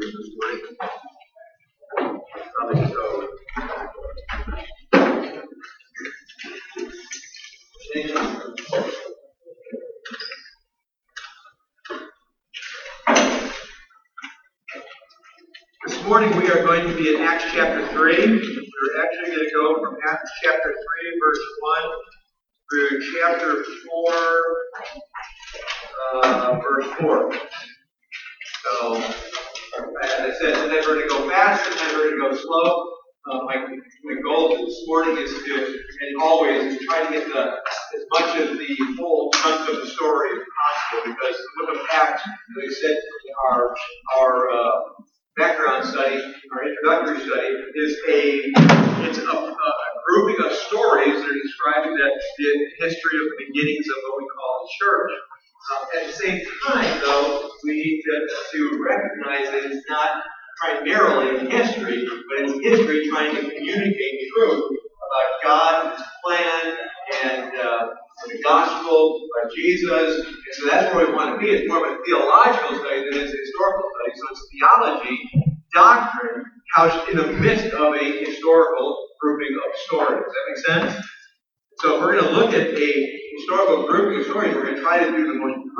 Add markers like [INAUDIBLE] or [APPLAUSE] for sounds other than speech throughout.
reading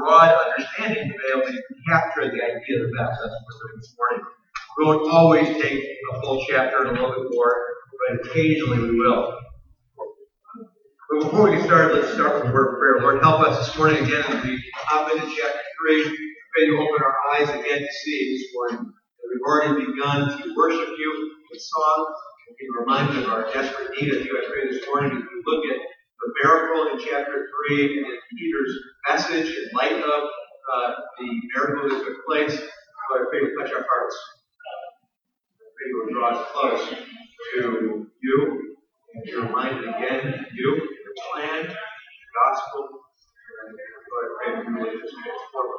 broad understanding to be able to capture the idea of the best. That's what we're doing this morning. We won't always take a full chapter and a little bit more, but occasionally we will. But before we get started, let's start with a word of prayer. Lord, help us this morning again as we hop into chapter 3. Pray to open our eyes again to see this morning that we've already begun to worship you with song and be reminded of our desperate need of you. I pray this morning as we look at the miracle in chapter 3 and in Peter's message in light of uh, the miracle that took place, Lord, I pray you touch our hearts. I pray you will draw us close to you and be reminded again of you, your plan, your gospel. And I pray you just transform.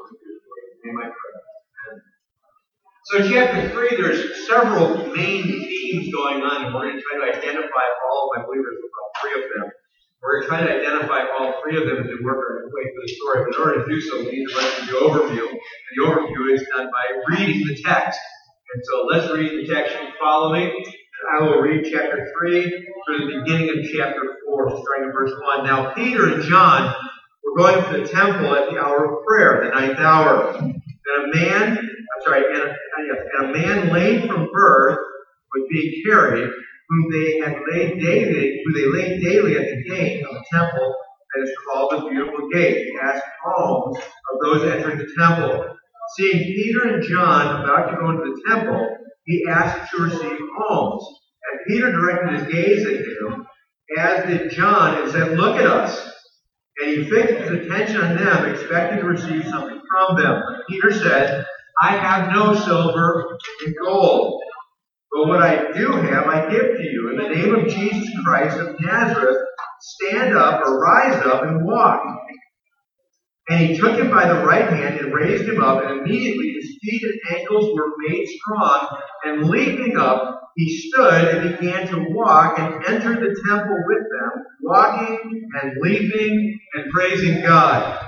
So in chapter 3, there's several main themes going on, and we're going to try to identify all, I believe there's about three of them. We're going to try to identify all three of them as we work our way through the story. But in order to do so, we need to run through the overview. And the overview is done by reading the text. And so let's read the text and follow me. And I will read chapter 3 through the beginning of chapter 4, starting in verse 1. Now, Peter and John were going to the temple at the hour of prayer, the ninth hour. And a man, I'm sorry, and a, and a man lame from birth was being carried, whom they had laid daily, who they laid daily at the gate of the temple that is called the Beautiful Gate, to ask alms of those entering the temple. Seeing Peter and John about to go into the temple, he asked to receive alms. And Peter directed his gaze at him, as did John, and said, Look at us. And he fixed his attention on them, expecting to receive something from them. But Peter said, I have no silver and gold. But what I do have, I give to you. In the name of Jesus Christ of Nazareth, stand up or rise up and walk. And he took him by the right hand and raised him up, and immediately his feet and ankles were made strong, and leaping up, he stood and began to walk and entered the temple with them, walking and leaping and praising God.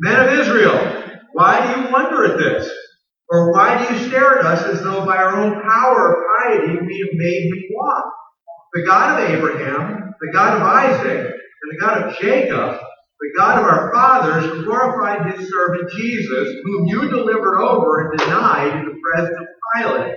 Men of Israel, why do you wonder at this? Or why do you stare at us as though by our own power or piety we have made him walk? The God of Abraham, the God of Isaac, and the God of Jacob, the God of our fathers glorified his servant Jesus, whom you delivered over and denied in the presence of Pilate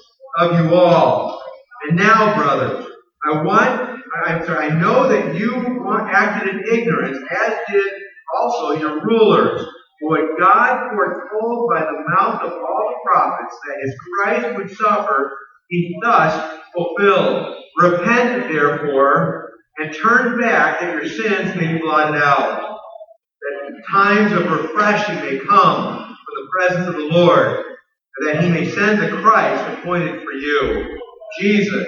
of you all. And now, brothers, I want, I'm sorry, I know that you acted in ignorance, as did also your rulers. What God foretold by the mouth of all the prophets that his Christ would suffer, he thus fulfilled. Repent, therefore, and turn back that your sins may be blotted out, that times of refreshing may come from the presence of the Lord, that he may send the Christ appointed for you, Jesus,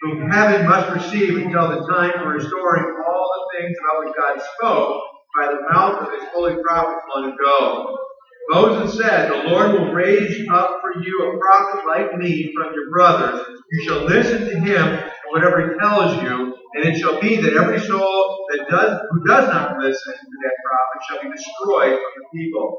whom heaven must receive until the time for restoring all the things about which God spoke by the mouth of his holy prophets long ago. Moses said, The Lord will raise up for you a prophet like me from your brothers. You shall listen to him and whatever he tells you, and it shall be that every soul that does who does not listen to that prophet shall be destroyed from the people.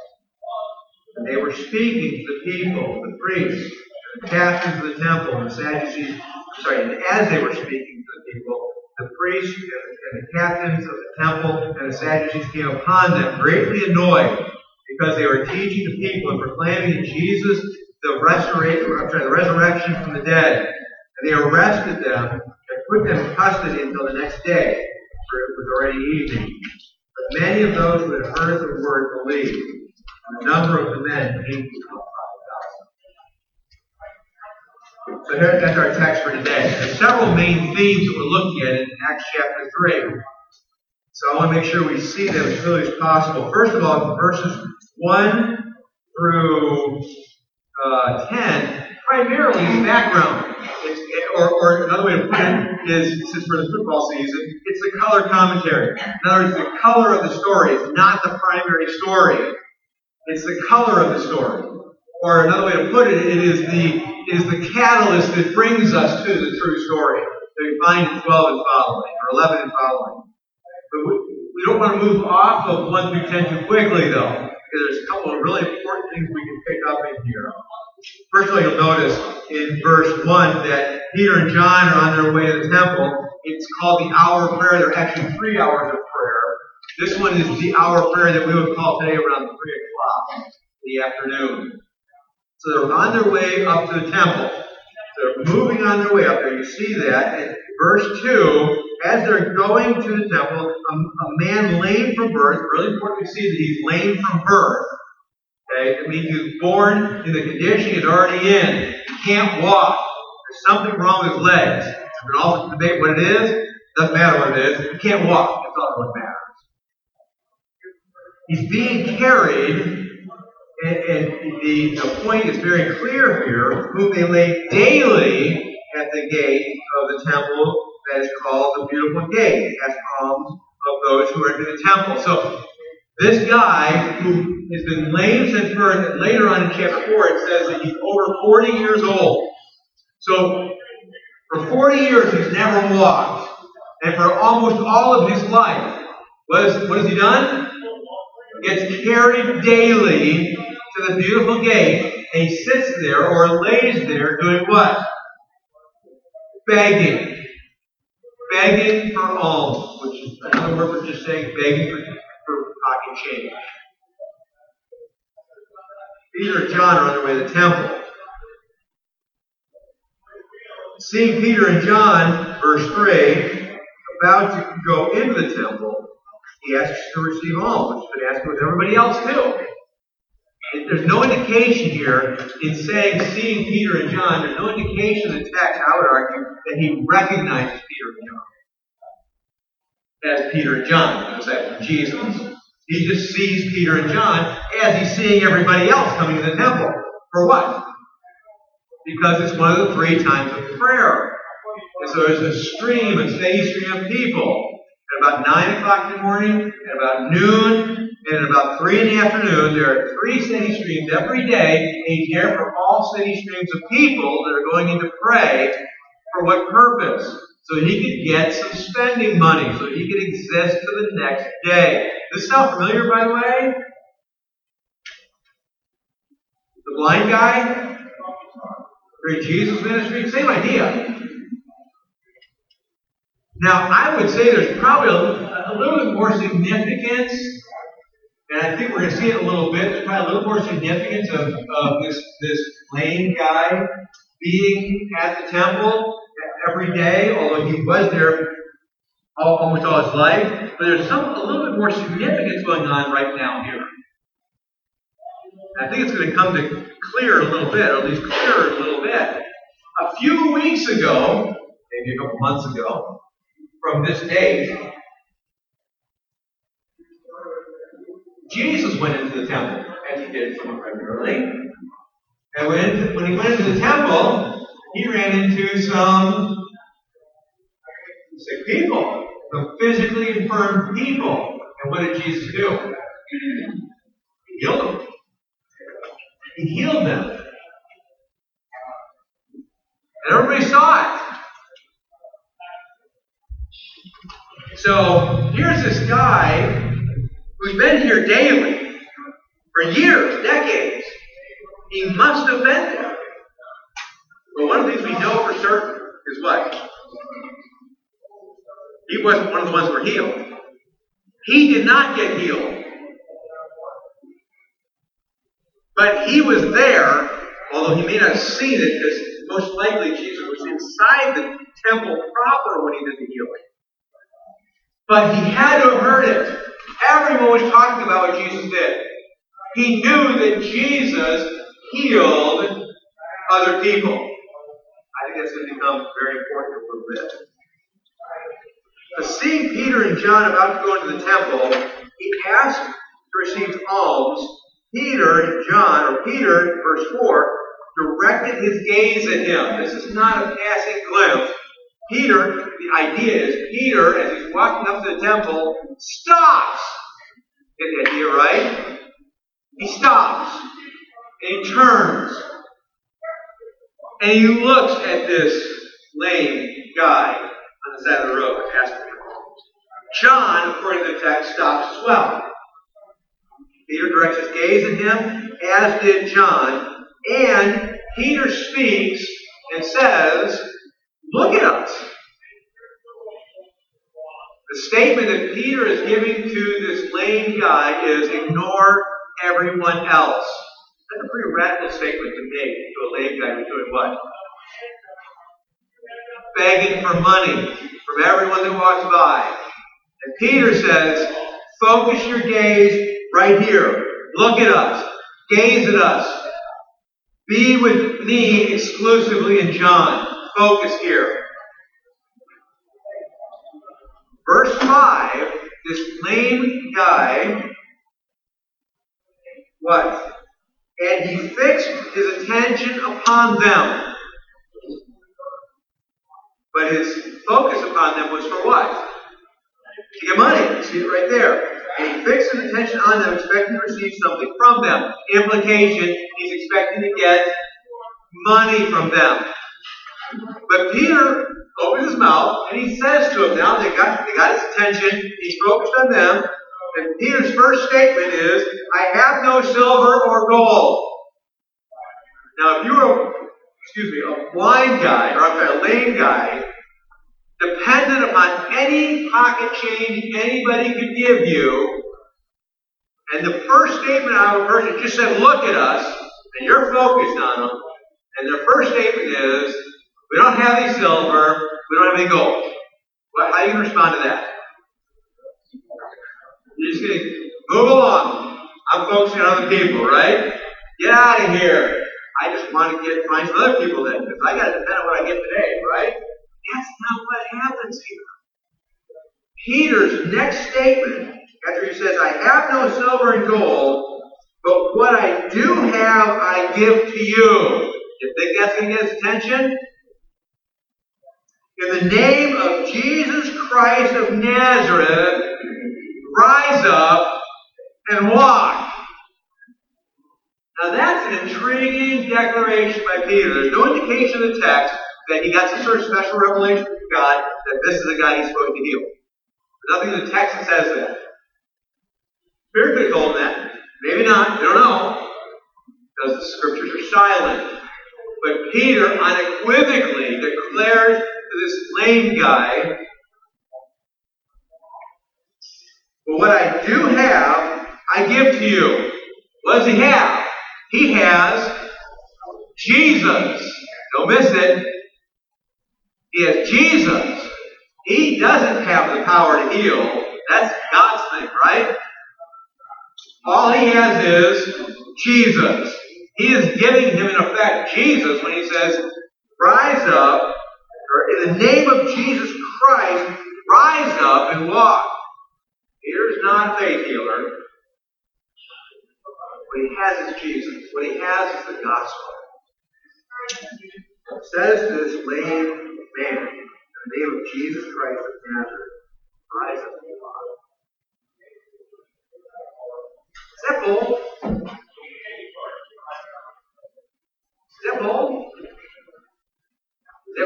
And they were speaking to the people, the priests, the captains of the temple, and the Sadducees. Sorry, and as they were speaking to the people, the priests and the captains of the temple and the Sadducees came upon them, greatly annoyed, because they were teaching the people and proclaiming Jesus the resurrection, sorry, the resurrection from the dead. And they arrested them and put them in custody until the next day, for it was already evening. But many of those who had heard the word believed, the number of men came to So here, that's our text for today. There's several main themes that we're looking at in Acts chapter 3. So I want to make sure we see them as clearly as possible. First of all, verses 1 through uh, 10, primarily in background. It's, or, or another way to put it is, since we're in the football season, it's the color commentary. In other words, the color of the story is not the primary story. It's the color of the story. Or another way to put it, it is the is the catalyst that brings us to the true story we find in 12 and following, or 11 and following. But we, we don't want to move off of 1 through 10 too quickly, though, because there's a couple of really important things we can pick up in here. First of all, you'll notice in verse 1 that Peter and John are on their way to the temple. It's called the hour of prayer. There are actually three hours of prayer. This one is the hour prayer that we would call today around 3 o'clock in the afternoon. So they're on their way up to the temple. They're moving on their way up there. You see that verse 2. As they're going to the temple, a, a man lame from birth, really important to see that he's lame from birth. Okay? It means he was born in the condition he's already in. He can't walk. There's something wrong with his legs. You can also debate what it is. Doesn't matter what it is. He can't walk. That's all that matters. He's being carried and, and the, the point is very clear here, whom they lay daily at the gate of the temple that is called the beautiful gate, as alms of those who enter the temple. So this guy who has been lame since birth, and later on in chapter 4 it says that he's over 40 years old. So for 40 years he's never walked. And for almost all of his life, what, is, what has he done? Gets carried daily to the beautiful gate, and he sits there or lays there doing what? Begging. Begging for alms, which is another word for just saying begging for, for pocket change. Peter and John are on their way to the temple. Seeing Peter and John, verse 3, about to go into the temple, he asks to receive alms, which he could ask with everybody else too. There's no indication here in saying, seeing Peter and John, there's no indication in the text, I would argue, that he recognizes Peter and John as Peter and John, aside from Jesus. He just sees Peter and John as he's seeing everybody else coming to the temple. For what? Because it's one of the three times of prayer. And so there's a stream, a steady stream of people. At about 9 o'clock in the morning, at about noon, and at about 3 in the afternoon. There are three city streams every day, and he's for all city streams of people that are going in to pray. For what purpose? So he could get some spending money, so he could exist for the next day. This sound familiar, by the way? The blind guy? Great Jesus ministry? Same idea. Now, I would say there's probably a, a little bit more significance, and I think we're going to see it a little bit. There's probably a little more significance of, of this, this lame guy being at the temple every day, although he was there all, almost all his life. But there's some a little bit more significance going on right now here. I think it's going to come to clear a little bit, or at least clearer a little bit. A few weeks ago, maybe a couple months ago, from this day. Jesus went into the temple, as he did somewhat regularly. And when, when he went into the temple, he ran into some sick people, some physically infirm people. And what did Jesus do? He healed them. He healed them. And everybody saw it. So here's this guy who's been here daily for years, decades. He must have been there. But one of the things we know for certain is what? He wasn't one of the ones who were healed. He did not get healed. But he was there, although he may not have seen it, because most likely Jesus was inside the temple proper when he did the healing. But he had to have heard it. Everyone was talking about what Jesus did. He knew that Jesus healed other people. I think that's going to become very important a little bit. But seeing Peter and John about to go into the temple, he asked to receive alms. Peter and John, or Peter, verse 4, directed his gaze at him. This is not a passing glimpse. Peter, the idea is, Peter, as he's walking up to the temple, stops. Get the idea right? He stops. And he turns. And he looks at this lame guy on the side of the road asking him. John, according to the text, stops as well. Peter directs his gaze at him, as did John. And Peter speaks and says, Look at us. The statement that Peter is giving to this lame guy is ignore everyone else. That's a pretty radical statement to make to a lame guy who's doing what? Begging for money from everyone that walks by. And Peter says, focus your gaze right here. Look at us. Gaze at us. Be with me exclusively in John. Focus here. Verse 5, this lame guy, what? And he fixed his attention upon them. But his focus upon them was for what? To get money. You see it right there. And he fixed his attention on them, expecting to receive something from them. Implication, he's expecting to get money from them. But Peter opens his mouth and he says to him, now they got, they got his attention, he's focused on them, and Peter's first statement is, I have no silver or gold. Now, if you're, excuse me, a blind guy, or I'm sorry, a lame guy, dependent upon any pocket change anybody could give you, and the first statement out of a person just said, look at us, and you're focused on them, and their first statement is, we don't have any silver, we don't have any gold. Well, how are you going to respond to that? You're just going to move along. I'm focusing on other people, right? Get out of here. I just want to get find some other people then, because I got to depend on what I get today, right? That's not what happens here. Peter's next statement, after he says, I have no silver and gold, but what I do have, I give to you. You think that's going to get his attention? In the name of Jesus Christ of Nazareth, rise up and walk. Now that's an intriguing declaration by Peter. There's no indication in the text that he got some sort of special revelation from God that this is the guy he's supposed to heal. There's nothing in the text that says that. Spirit could have told him that. Maybe not. We don't know. Because the scriptures are silent. But Peter unequivocally declares this lame guy, But what I do have, I give to you. What does he have? He has Jesus. Don't miss it. He has Jesus. He doesn't have the power to heal. That's God's thing, right? All he has is Jesus. He is giving him, in effect, Jesus when he says, Rise up, in the name of Jesus Christ, rise up and walk. Peter's not a faith healer. What he has is Jesus. What he has is the gospel. Says to this lame man, in the name of Jesus Christ of Nazareth, rise up and walk. Is that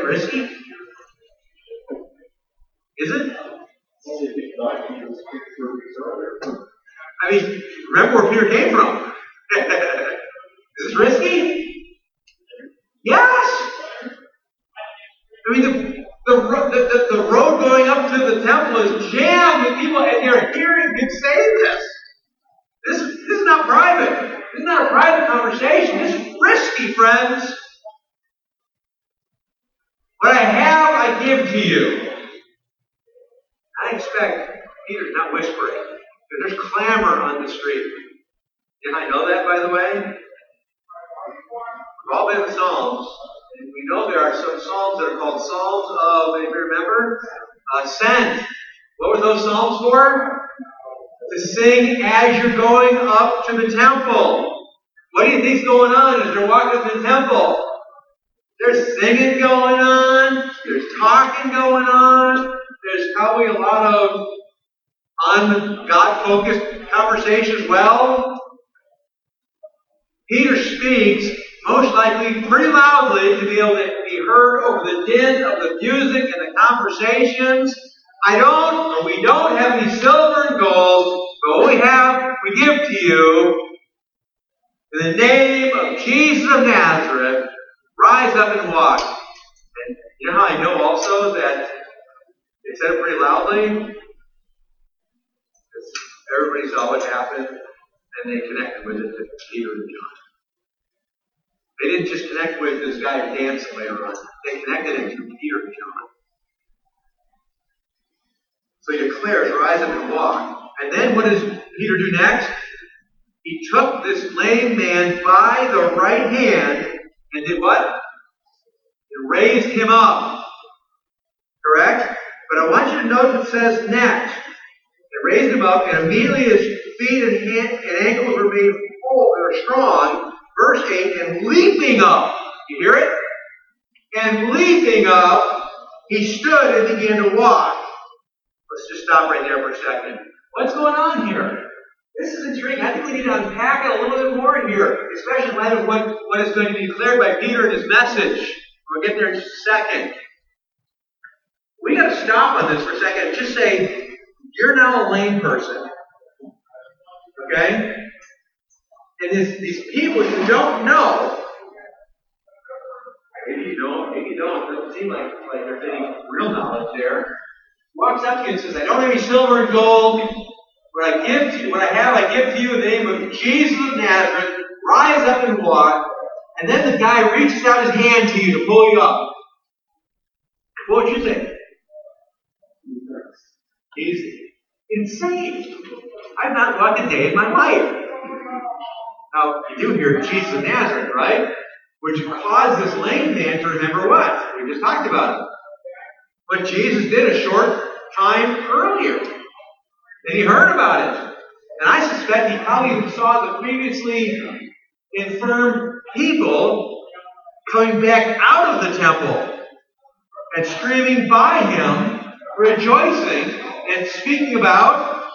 risky? Is it? I mean, remember where Peter came from. [LAUGHS] Is this risky? Yes! I mean, the, the, the, the, road going up to the temple is jammed with people, and they're hearing him say this. This, this is not private. This is not a private conversation. This is risky, friends. What I have, I give to you. I expect Peter's not whispering. There's clamor on the street. Did I know that, by the way? We've all been in Psalms, and we know there are some Psalms that are called Psalms of, anybody remember? Uh, Ascent. What were those Psalms for? To sing as you're going up to the temple. What do you think's going on as you're walking up to the temple? There's singing going on. There's talking going on. There's probably a lot of un-God focused conversation as well. Peter speaks most likely pretty loudly to be able to be heard over the din of the music and the conversations. I don't, or we don't have any silver and gold, but what we have, we give to you. In the name of Jesus of Nazareth, rise up and walk. And you know how I know also that they said it pretty loudly? Because everybody saw what happened and they connected with it to Peter and John. They didn't just connect with this guy dancing later on. Uh, they connected it to Peter and John. So he declares, rise up and walk. And then what does Peter do next? He took this lame man by the right hand and did what? And raised him up. Correct? But I want you to note it says next. It raised him up, and immediately his feet and, hand, and ankles were made whole or strong. Verse 8, and leaping up. You hear it? And leaping up, he stood and began to walk. Let's just stop right there for a second. What's going on here? This is intriguing. I think we need to unpack it a little bit more here, especially in light of what, what is going to be declared by Peter in his message. We'll get there in just a second. We got to stop on this for a second just say, you're now a lame person. Okay? And these people you don't know, maybe you don't, maybe you don't, it doesn't seem like, like there's any real knowledge there, walks up to you and says, I don't have any silver and gold. What I give to you, what I have, I give to you in the name of Jesus of Nazareth. Rise up and walk. And then the guy reaches out his hand to you to pull you up. What would you think? He's insane. I've not walked a day in my life. Now, you do hear Jesus of Nazareth, right? Which caused this lame man to remember what? We just talked about it. What Jesus did a short time earlier. And he heard about it. And I suspect he probably saw the previously infirm people coming back out of the temple and streaming by him rejoicing and speaking about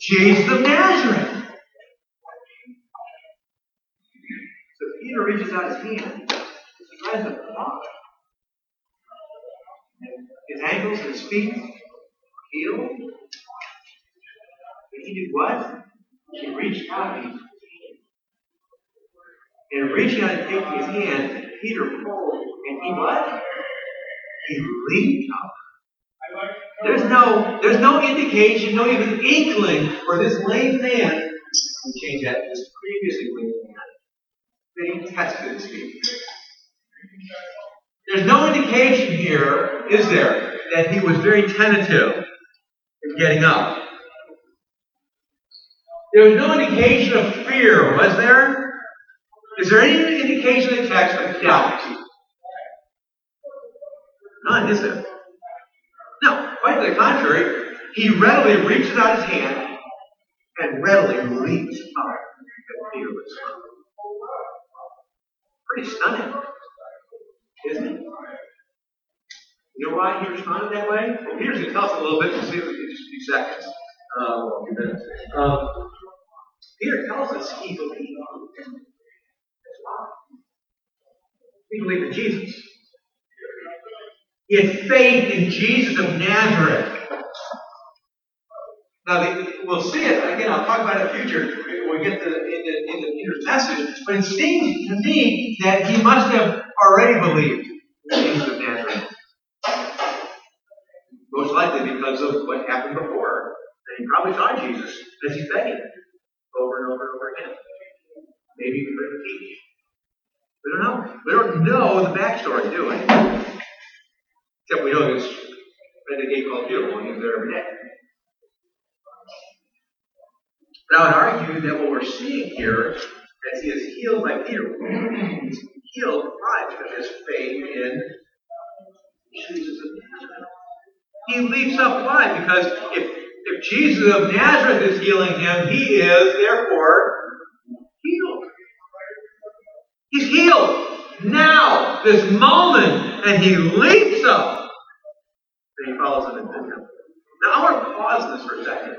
Jesus of Nazareth. So Peter reaches out his hand. He block. His ankles and his feet healed. But he did what? He reached out and and reaching out and taking his hand, Peter pulled, and he what? He leaped up. There's no, there's no indication, no even inkling for this lame man. We change that. This previously lame man. He tested his feet. There's no indication here, is there, that he was very tentative in getting up. There was no indication of fear, was there? Is there any indication in the text of doubt? None, is there? No, quite the contrary, he readily reaches out his hand and readily leaps up at Pretty stunning, isn't it? You know why he responded that way? Well, Peter's going to tell us a little bit. We'll see in just a few seconds. Uh. Um, Peter tells us he believed. He believed in Jesus. He had faith in Jesus of Nazareth. Now, we'll see it. Again, I'll talk about it in the future when we get to, into, Peter's message. But it seems to me that he must have already believed in Jesus of Nazareth. Most likely because of what happened before. And he probably saw Jesus as he begged over and over and over again. Maybe him teach. We don't know. We don't know the backstory, do we? Except we know this renegade called Beautiful, and he's there every day. But I would argue that what we're seeing here, as he is healed by Peter, he's [CLEARS THROAT] healed by his faith in Jesus of Nazareth. He leaps up why? Because if, if Jesus of Nazareth is healing him, he is therefore healed. He's healed now, this moment, and he leaps up. And he follows him into the temple. Now I want to pause this for a second.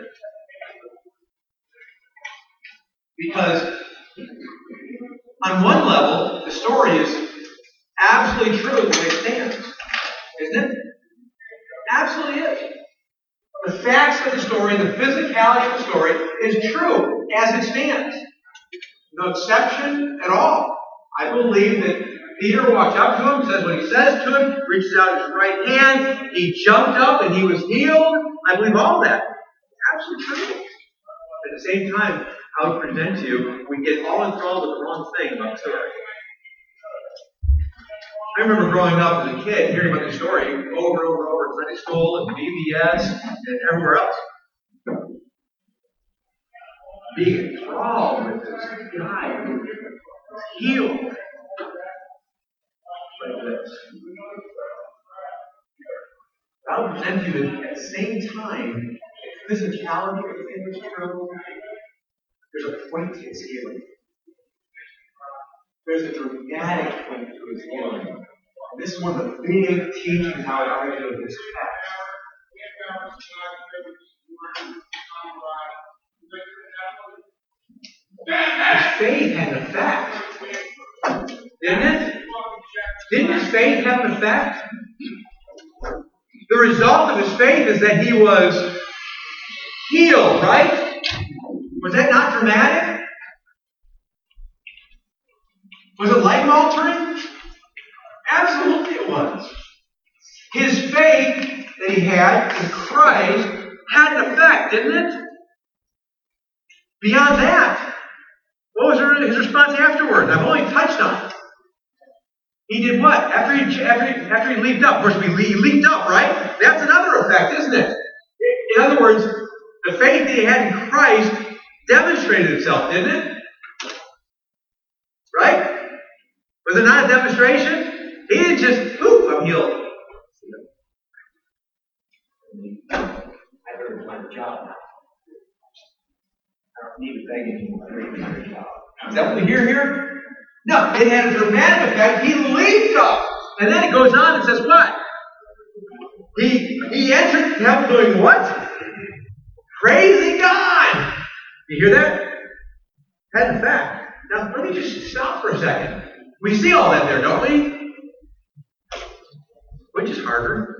Because on one level, the story is absolutely true the way it stands. Isn't it? Absolutely is. The facts of the story, the physicality of the story is true as it stands. No exception at all. I believe that Peter walked up to him, says what he says to him, reaches out his right hand, he jumped up and he was healed. I believe all that. Absolutely true. At the same time, I would present to you, we get all enthralled with the wrong thing about story. I remember growing up as a kid, hearing about the story over and over and over in Sunday school and VBS and everywhere else. Being enthralled with this guy healed like this. I would present you at the same time, physicality of the thing is true, there's a point to his healing. There's a dramatic point to his healing. This is one of the big teachings argue of this text. His faith had an effect. Didn't it? Didn't his faith have an effect? The result of his faith is that he was healed, right? Was that not dramatic? Was it life altering? Absolutely it was. His faith that he had in Christ had an effect, didn't it? Beyond that, what was his response afterwards? I've only touched on it. He did what? After he, after he, after he leaped up, of course, he leaped up, right? That's another effect, isn't it? In other words, the faith that he had in Christ demonstrated itself, didn't it? Right? Was it not a demonstration? He didn't just, ooh, I'm healed. I find a job. I don't need to beg. Is that what we hear here? No, it had a dramatic effect. He leaped up. And then it goes on and says what? He, he entered temple doing what? Praising God. You hear that? Head in fact. Now, let me just stop for a second. We see all that there, don't we? Which is harder?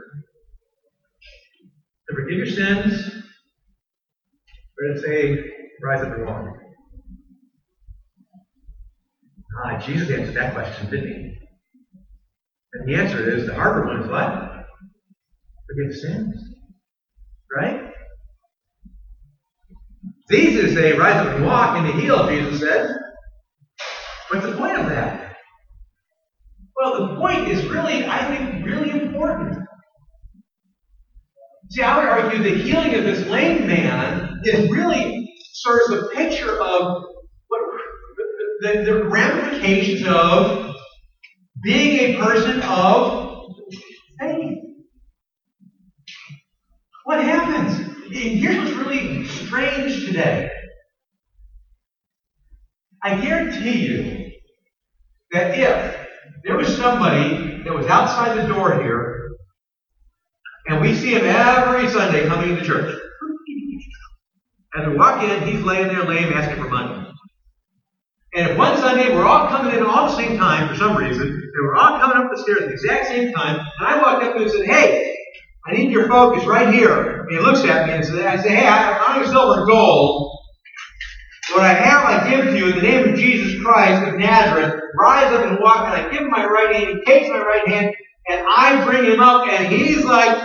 To forgive your sins, or to say, rise up and walk? Ah, Jesus answered that question, didn't he? And the answer is the harder one is what? Forgive sins. Right? To say, rise up and walk and to heal, Jesus said. What's the point of that? Well, the point is really, I think, really important. See, I would argue the healing of this lame man is really serves a picture of what the, the ramifications of being a person of faith. What happens? Here's what's really strange today. I guarantee you that if there was somebody that was outside the door here, and we see him every Sunday coming to church, as we walk in, he's laying there lame asking for money. And if one Sunday we're all coming in all the same time for some reason, and we're all coming up the stairs at the exact same time, and I walk up to him and said, Hey, I need your focus right here. And he looks at me and says, I say, Hey, I don't have silver and gold. What I have I give to you in the name of Jesus Christ of Nazareth. Rise up and walk. And I give him my right hand. He takes my right hand and I bring him up and he's like,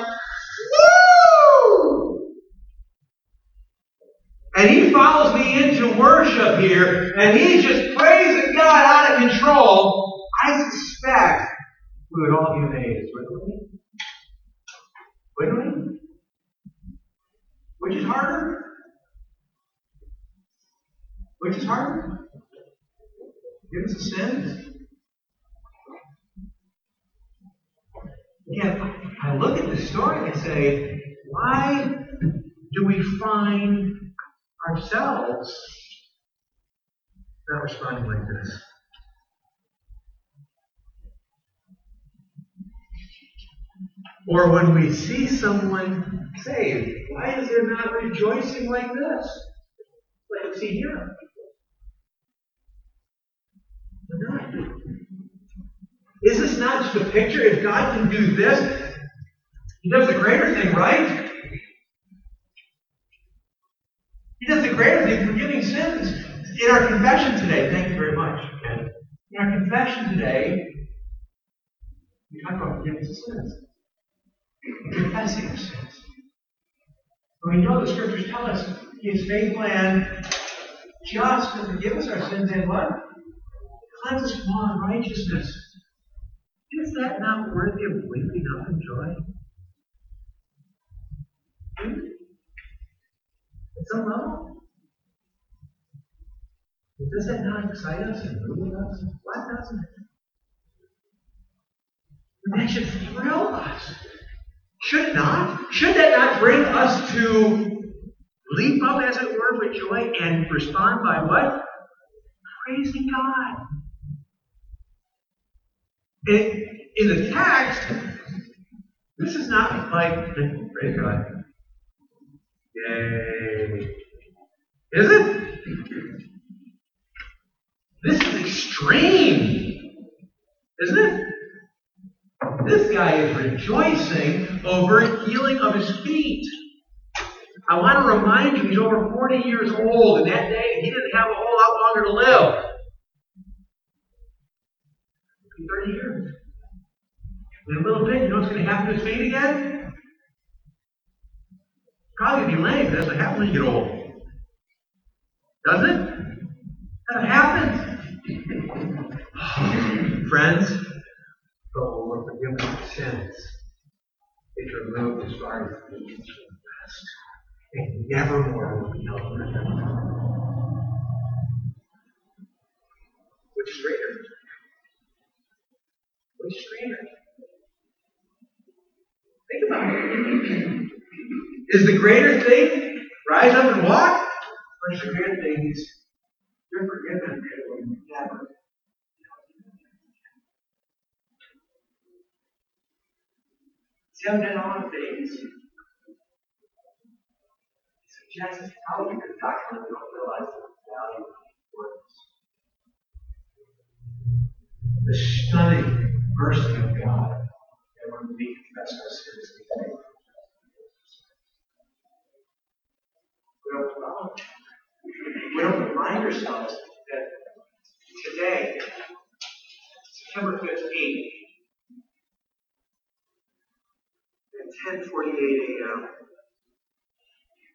And he follows me into worship here, and he's just praising God out of control. I suspect we would all be amazed, wouldn't we? Wouldn't we? Which is harder? Which is harder? Give us a sins? Again, I look at the story and say, why do we find ourselves not responding like this. Or when we see someone saved, why is there not rejoicing like this? Like we see here. Is this not just a picture? If God can do this, He does the greater thing, right? He does the greater thing, forgiving sins. In our confession today, thank you very much. In our confession today, we talk about forgiving sins. Confessing our sins. And we know the scriptures tell us He is faithful and just to forgive us our sins and what? Cleanse us from all unrighteousness. Is that not worthy of leaping up in joy? Hmm? At some level? Does that not excite us and move us? Why doesn't it? That should thrill us. Should not? Should that not bring us to leap up, as it were, with joy and respond by what? Praising God. In the text, this is not like, praise God. Yay. Is it? This is extreme. Isn't it? This guy is rejoicing over healing of his feet. I want to remind you, he's over 40 years old, and that day he didn't have a whole lot longer to live. 30 years. In a little bit, you know what's going to happen to his feet again? Probably be lame. Happens when you get old. Does it? That happens. [LAUGHS] Friends, the Lord forgive our sins. It's removed as far as the east from the west. And nevermore will be held in Which is greater? Which is greater? Think about it. Is the greater thing rise up and walk? Or is the greater thing is you're forgiven and never. See, I've done all the things. Jackson, how do you doctrine we don't realize the value of words? The stunning mercy of God that when we confess our sins, we We don't, we don't remind ourselves that today, September 15th, at 10.48 a.m.,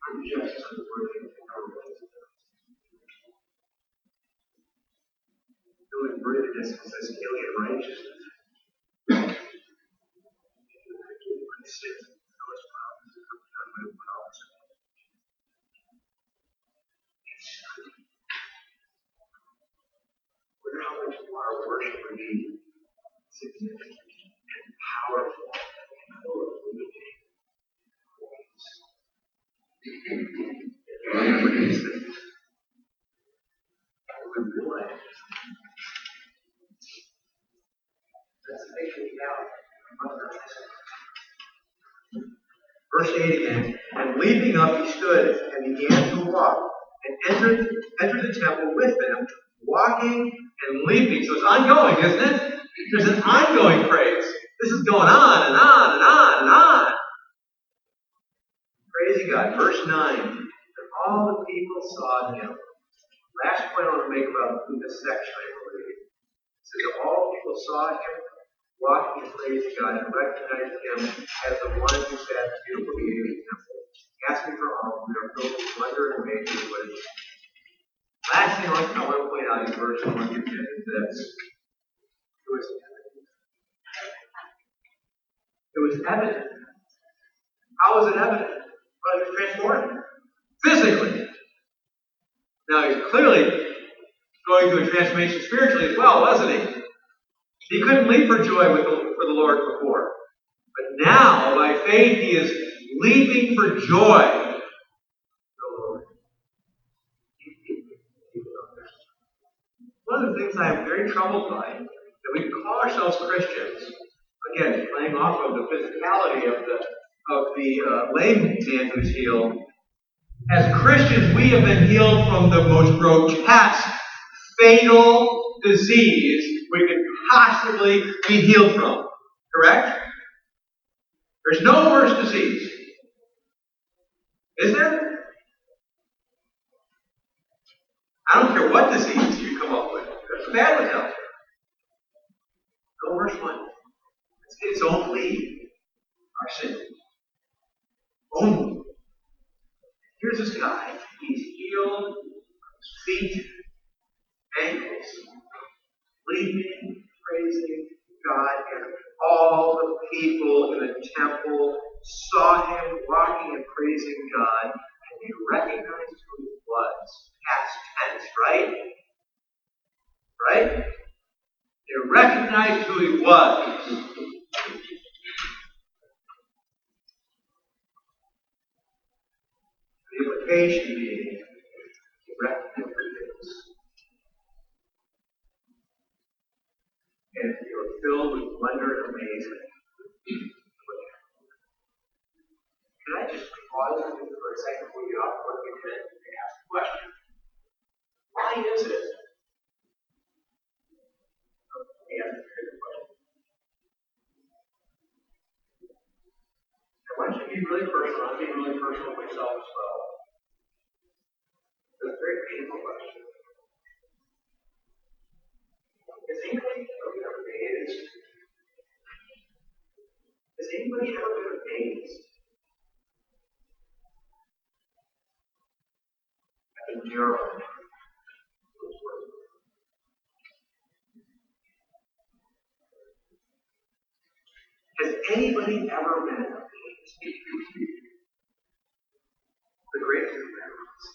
I'm just unworthy Doing worthiness is as alien righteousness. And those problems done my problems. Wonder how much more our worship would be significant and powerful and full of meaning. It that we realize that's the thing we have. Verse 8 again. And leaping up, he stood and began to walk, and entered, entered the temple with them, walking and leaping. So it's ongoing, isn't it? There's an ongoing praise. This is going on and on and on and on. Praising God. Verse 9. And all the people saw him. Last point I want to make about this section, I believe. It says that all people saw him walking and praising God and recognized him as the one who sat beautifully in the temple, asking for alms. We are filled with wonder and amazement at what is Last thing I want to point out in verse 1 through 10 is this. It was evident. It was evident. How was it evident? Well, it was transformed. Physically. Now, he's clearly going through a transformation spiritually as well, wasn't he? He couldn't leap for joy with the, for the Lord before. But now, by faith, he is leaping for joy. One the things I am very troubled by, that we call ourselves Christians, again, playing off of the physicality of the of the uh, lame man who's healed. As Christians, we have been healed from the most grotesque, fatal disease we could possibly be healed from. Correct? There's no worse disease. Is there? I don't care what disease you come up with. There's bad out there. No one. It's, it's only our sin. Only. Here's this guy. He's healed feet, ankles, leaping, praising God, and all the people in the temple saw him walking and praising God, and they recognized who he was. Past tense, right? Right? They recognized who he was. The implication being he is. And you're filled with wonder and amazement. Can I just pause for a second before you off what we did and ask a question? Why is it? Answer. I want you to be really personal. I'm being really personal myself as well. It's a very painful question. Has anybody ever been amazed? Has anybody ever been amazed at the narrow Has anybody ever been? The greatest of miracles.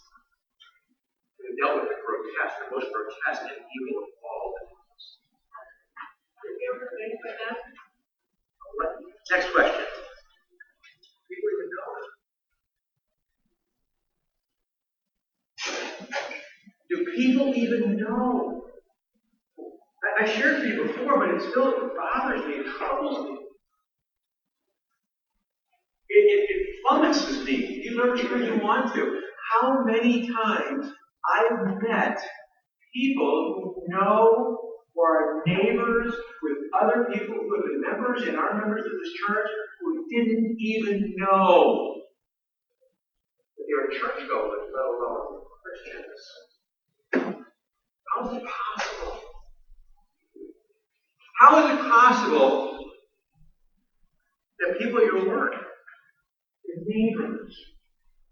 We dealt with the grotesque, the most grotesque and evil of all the times. Have you ever been amazed by? Next question. People even know. Do people even know? I, I shared with you before, but it still bothers me, it troubles me. You you want to. how many times I've met people who know or are neighbors with other people who have been members and are members of this church who didn't even know that they were churchgoers, let alone Christians. How is it possible? How is it possible that people at your work, your neighbors,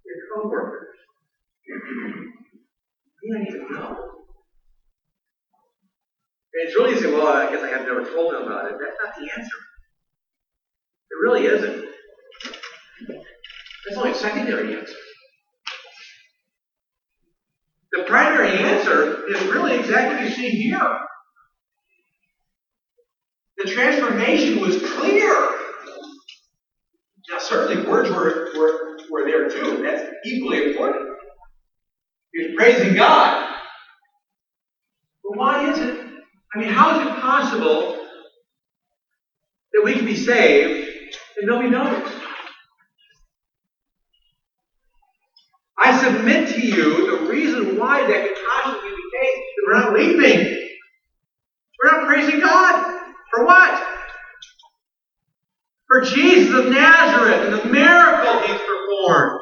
your coworkers, you don't even know? And it's really easy, well, I guess I have never told them about it. That's not the answer. It really isn't. That's only a secondary answer. The primary answer is really exactly what you see here. The transformation was clear. Now, certainly words were, were, were there too. That's equally important. He praising God. But why is it? I mean, how is it possible that we can be saved and nobody knows? I submit to you the reason why that could possibly be the case is we're not leaping. We're not praising God. For what? For Jesus of Nazareth and the miracle he's performed.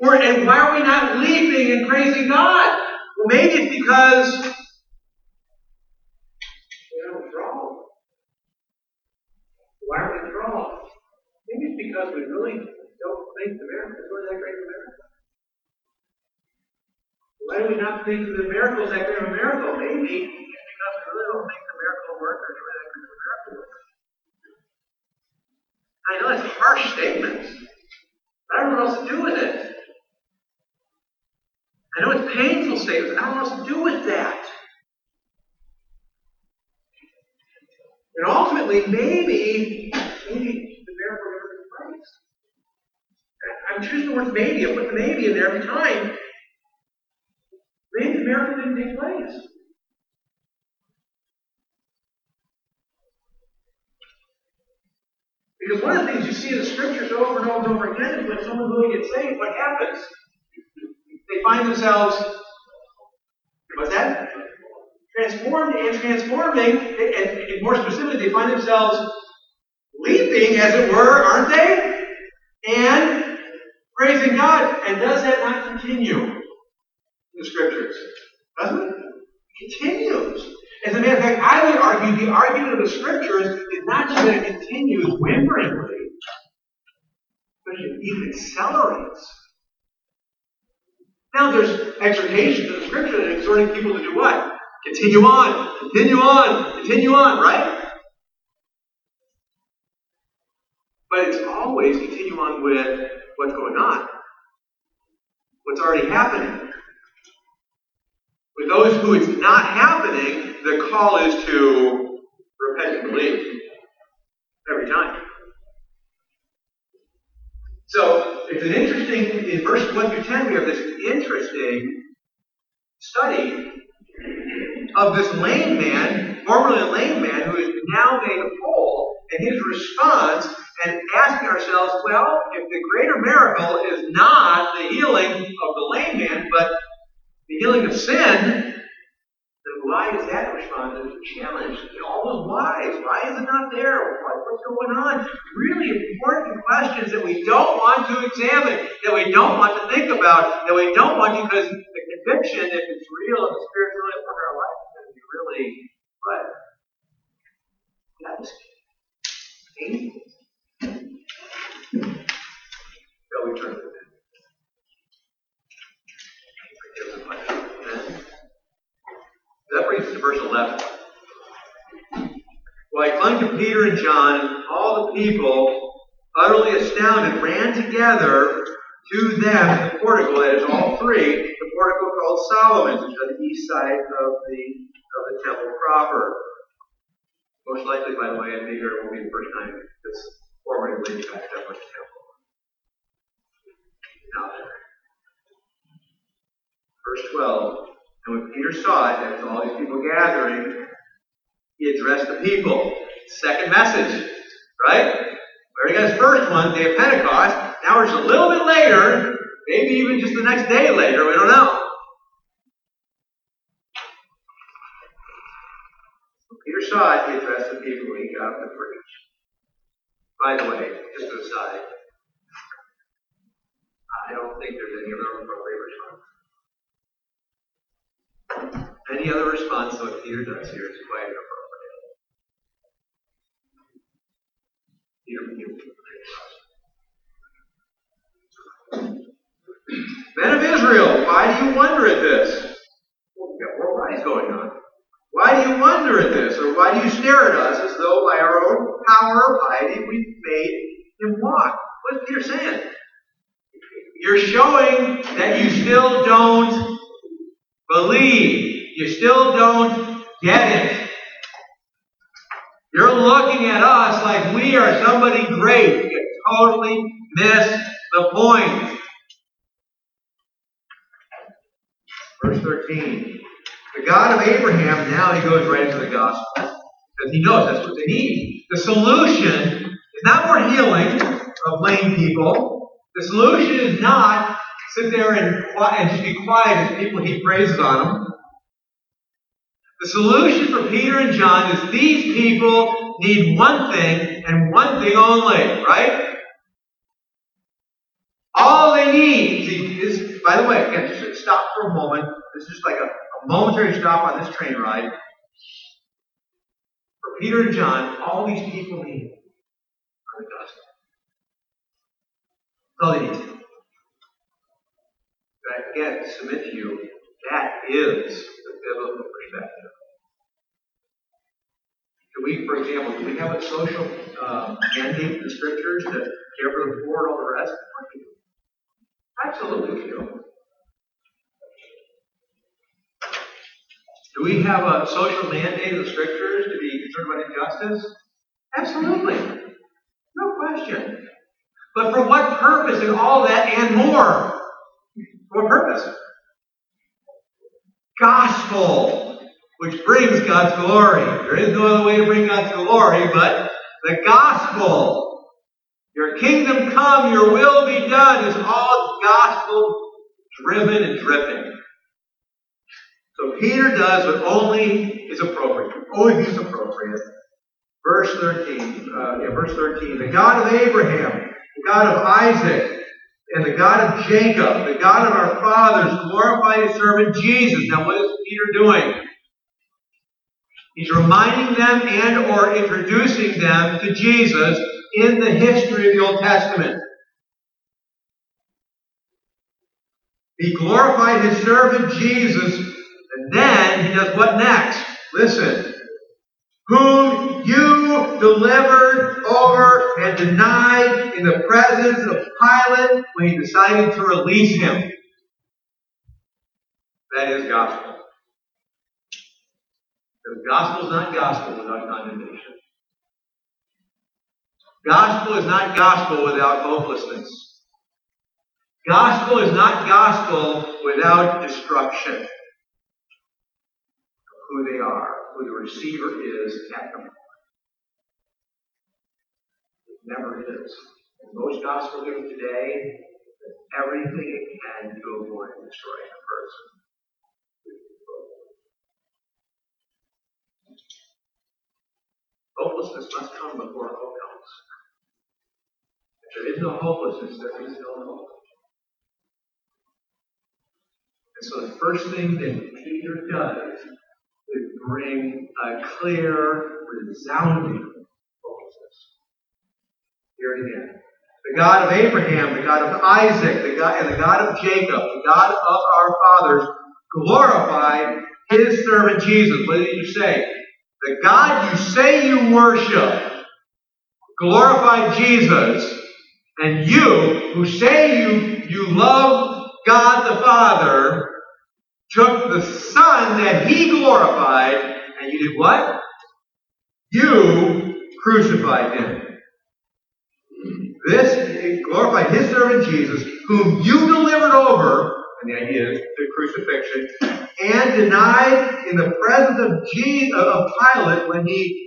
We're, and why are we not leaping and praising God? Well, maybe it's because we don't draw. Why are we drawn? Maybe it's because we really don't think the miracle is really that great of a miracle. Why do we not think the miracle is that great of a miracle? Maybe it's because we really don't think the miracle worker is really that great of a miracle. I know that's harsh statements, but I don't know what else to do with it. I know it's painful statements. I don't know what else to do with that. And ultimately, maybe, maybe the miracle never took place. I'm choosing the word maybe. I put the maybe in there every time. Maybe the miracle didn't take place. Because one of the things you see in the scriptures over and over and over again is when someone really gets saved, what happens? They find themselves, what's that? Transformed and transforming, and, and more specifically, they find themselves leaping, as it were, aren't they? And praising God. And does that not continue in the scriptures? Doesn't it? It continues. As a matter of fact, I would argue the argument of the scriptures is not just that it continues wimberingly, but it even accelerates. Now there's exhortations in the scripture that exhorting people to do what? Continue on, continue on, continue on, right? But it's always continue on with what's going on, what's already happening. With those who it's not happening, the call is to repent and believe every time. So it's an interesting, in verse 1 through 10, we have this interesting study of this lame man, formerly a lame man, who is now made whole, and his response, and asking ourselves, well, if the greater miracle is not the healing of the lame man, but the healing of sin, why is that response a challenge? All those whys. Why is it not there? What's going on? Really important questions that we don't want to examine, that we don't want to think about, that we don't want to, because the conviction, if it's real and the Spirit's really work in our life, is going to be really what? Devastating. Painful. Shall we turn That brings us to verse 11. Well, I clung to Peter and John, and all the people, utterly astounded, ran together to them the portico, that is all three, the portico called Solomon's, which is on the east side of the, of the temple proper. Most likely, by the way, I think it will be the first time this former lady got that temple. Now. Verse 12. And when Peter saw it, there was all these people gathering, he addressed the people. Second message, right? We already got his first one, day of Pentecost. Now just a little bit later, Maybe even just the next day later, we don't know. Peter saw it, he addressed the people when he got up to preach. By the way, just an aside, I don't think there's any other appropriate response. Any other response to what Peter does here is quite inappropriate. Peter, Men of Israel, why do you wonder at this? Well, we've got going on. Why do you wonder at this? Or why do you stare at us as though by our own power or piety we've made him walk? What's Peter saying? You're showing that you still don't believe. You still don't get it. You're looking at us like we are somebody great. You totally miss the point. Verse 13. The God of Abraham, now he goes right into the gospel. Because he knows that's what they need. The solution is not more healing of lame people. The solution is not sit there and, and just be quiet as people heap praises on them. The solution for Peter and John is these people need one thing and one thing only, right? All they need, see, is, by the way, again, just stop for a moment. This is just like a, a momentary stop on this train ride. For Peter and John, all these people need are the gospel. That's all they need. But again, submit to you, that is biblical perspective. Do we, for example, do we have a social uh, mandate in the scriptures to care for the poor and all the rest? Absolutely we do. Do we have a social mandate in the scriptures to be concerned about injustice? Absolutely. No question. But for what purpose and all that and more? For what purpose? Gospel, which brings God's glory. There is no other way to bring God's glory but the gospel. Your kingdom come, your will be done is all gospel driven and dripping. So Peter does what only is appropriate, only is appropriate. Verse 13, uh, yeah, verse 13. The God of Abraham, the God of Isaac, and the God of Jacob, the God of our fathers, glorified his servant Jesus. Now what is Peter doing? He's reminding them and or introducing them to Jesus in the history of the Old Testament. He glorified his servant Jesus, and then he does what next? Listen. Whom you delivered over and denied in the presence of Pilate when he decided to release him. That is gospel. The gospel is not gospel without condemnation. Gospel is not gospel without hopelessness. Gospel is not gospel without destruction of who they are, who the receiver is at the moment. It never is. And most gospel giving today everything it can to avoid destroying a person. Hopelessness must come before hope comes. If there is no hopelessness, there is no hope. And so the first thing that Peter does bring a clear, resounding focus. Hear it again. The God of Abraham, the God of Isaac, the God, and the God of Jacob, the God of our fathers, glorified his servant Jesus. What did you say? The God you say you worship glorified Jesus, and you, who say you, you love God the Father, took the Son that He glorified, and you did what? You crucified Him. This glorified His servant Jesus, whom you delivered over, and the idea is the crucifixion, and denied in the presence of Jesus, of Pilate when he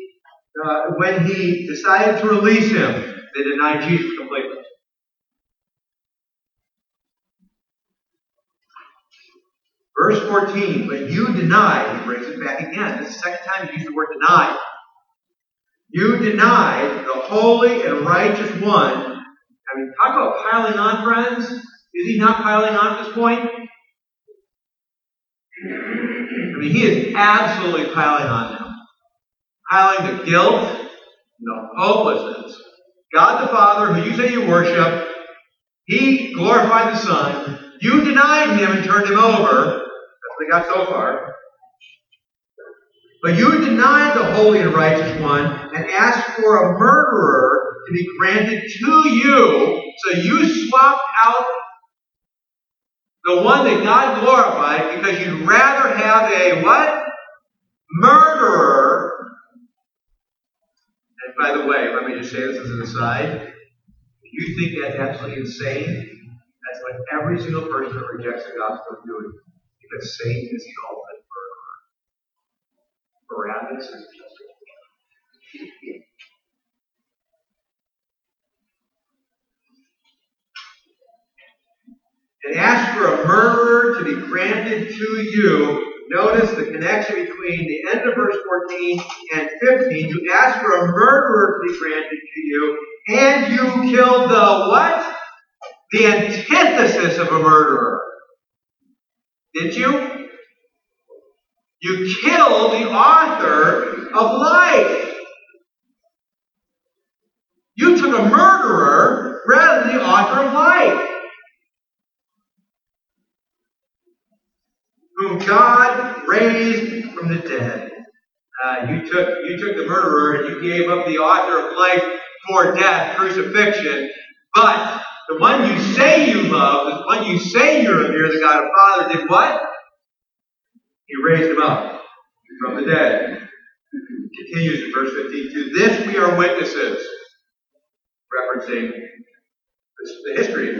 uh, when he decided to release him. They denied Jesus completely. Verse 14, but you denied, he brings it back again. This is the second time he used the word denied. You denied the holy and righteous one. I mean, talk about piling on, friends. Is he not piling on at this point? I mean, he is absolutely piling on now. Piling the guilt, the hopelessness. God the Father, who you say you worship, he glorified the Son. You denied him and turned him over. We got so far. But you denied the holy and righteous one and asked for a murderer to be granted to you. So you swapped out the one that God glorified because you'd rather have a what? Murderer. And by the way, let me just say this as an aside. You think that's absolutely insane, that's what every single person that rejects the gospel is doing. Because Satan is the ultimate murderer. Barabbas is just and ask for a murderer to be granted to you. Notice the connection between the end of verse 14 and 15. You ask for a murderer to be granted to you, and you killed the what? The antithesis of a murderer. Did you? You killed the author of life. You took a murderer rather than the author of life. whom God raised from the dead. Uh, you took you took the murderer and you gave up the author of life for death, crucifixion. But the one you say you love, the one you say you're revere, the God of Father, did what? He raised him up from the dead. Continues in verse 15. To this we are witnesses, referencing the history.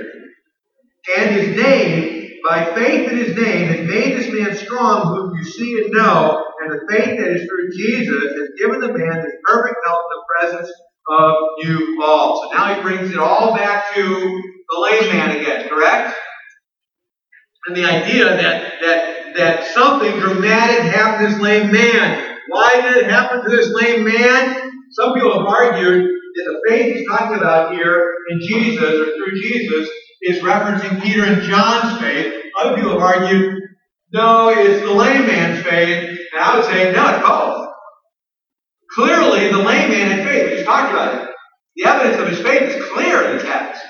And his name by faith in his name has made this man strong, whom you see and know, and the faith that is through Jesus has given the man this perfect health in the presence of you all. So now he brings it all back to the lame man again, correct? And the idea that that that something dramatic happened to this lame man. Why did it happen to this lame man? Some people have argued that the faith he's talking about here in Jesus or through Jesus is referencing Peter and John's faith. Other people have argued, no, it's the lame man's faith. And I would say, no, it's both. Clearly, the lame man had faith. We just talked about it. The evidence of his faith is clear in the text.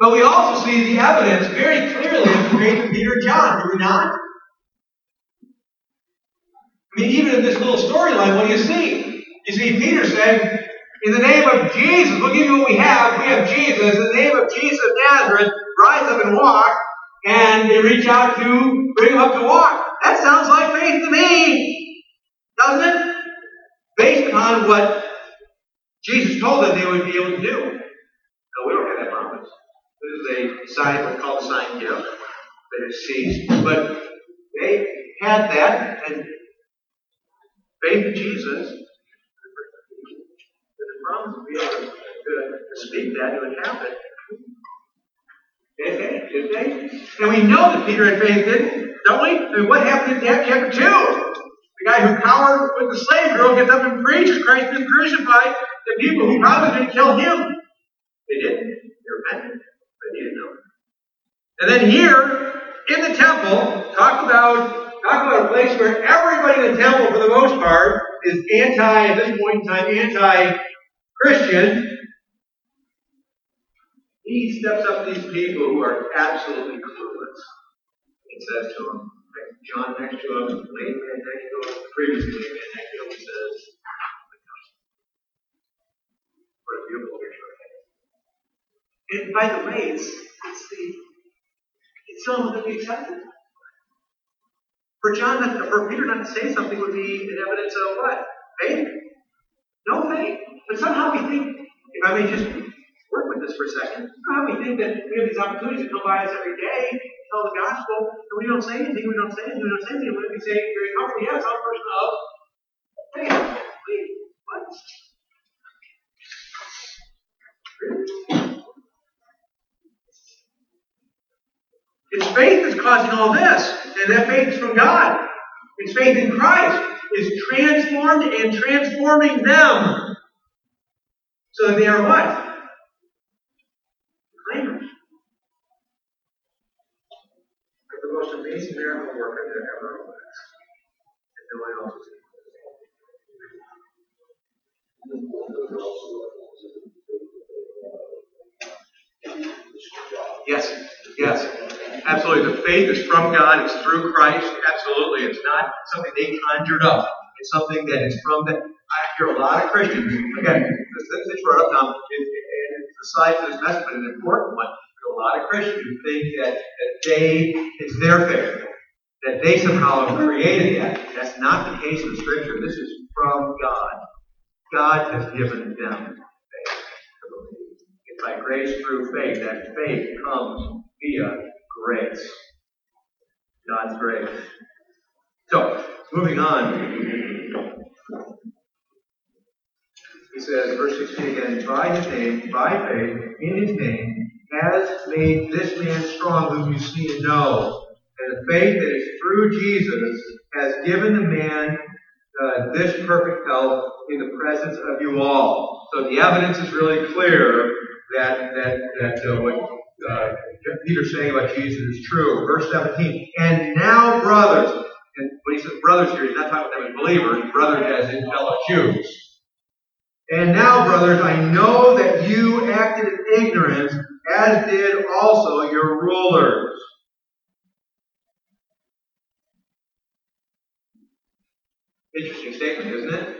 But we also see the evidence very clearly in the faith of Peter and John, do we not? I mean, even in this little storyline, what do you see? You see Peter saying, in the name of Jesus, we'll give you what we have. We have Jesus. In the name of Jesus of Nazareth, rise up and walk. And they reach out to bring him up to walk. That sounds like faith to me. Doesn't it? Based on what Jesus told them they would be able to do. No, we don't have that promise. This is a sign, what's called a sign gift that is ceased. But they had that, and faith in Jesus The promise to be able to, speak that, it would happen. Did they? And we know that Peter had faith, didn't don't we? I mean, what happened in chapter 2? The guy who cowered with the slave girl gets up and preaches Christ been crucified to people who probably didn't kill him. They didn't. They repented, but he didn't know. And then here, in the temple, talk about talk about a place where everybody in the temple, for the most part, is anti, at this point in time, anti Christian, he steps up to these people who are absolutely clueless. He says to them, John next to him, late man next to him, previously late man next to him, says, What a beautiful picture. And by the way, it's, it's the it's someone that we accepted. For John, not, for Peter not to say something would be an evidence of what? Faith? No faith. But somehow we think, if I may just work with this for a second, somehow we think that we have these opportunities to come by us every day, tell the gospel, and we don't say anything, we don't say anything, we don't say anything. We say very comfortably? Yes, I'm a person of faith. Wait, what? It's faith that's causing all this. And that faith is from God. It's faith in Christ. Is transformed and transforming them. So that they are what? Proclaimers. They're the most amazing miracle worker there ever was. And no one else is Yes, yes. Absolutely. The faith is from God. It's through Christ. Absolutely. It's not something they conjured up. It's something that is from the. I hear a lot of Christians. Again, this, this brought up now. It, it, size of this message, but an important one. A lot of Christians think that, that they, it's their faith. That they somehow created that. That's not the case in Scripture. This is from God. God has given them faith It's by grace through faith. That faith comes via grace. God's grace. So, moving on. He says, verse 16 again, by his name, by faith, in his name, has made this man strong whom you see and know. And the faith that is through Jesus has given the man uh, this perfect health in the presence of you all. So the evidence is really clear that that that uh, what uh, Peter's saying about Jesus is true. Verse 17. And now, brothers, and when he says brothers here, he's not talking about them as believers, brothers as in fellow Jews. And now, brothers, I know that you acted in ignorance, as did also your rulers. Interesting statement, isn't it?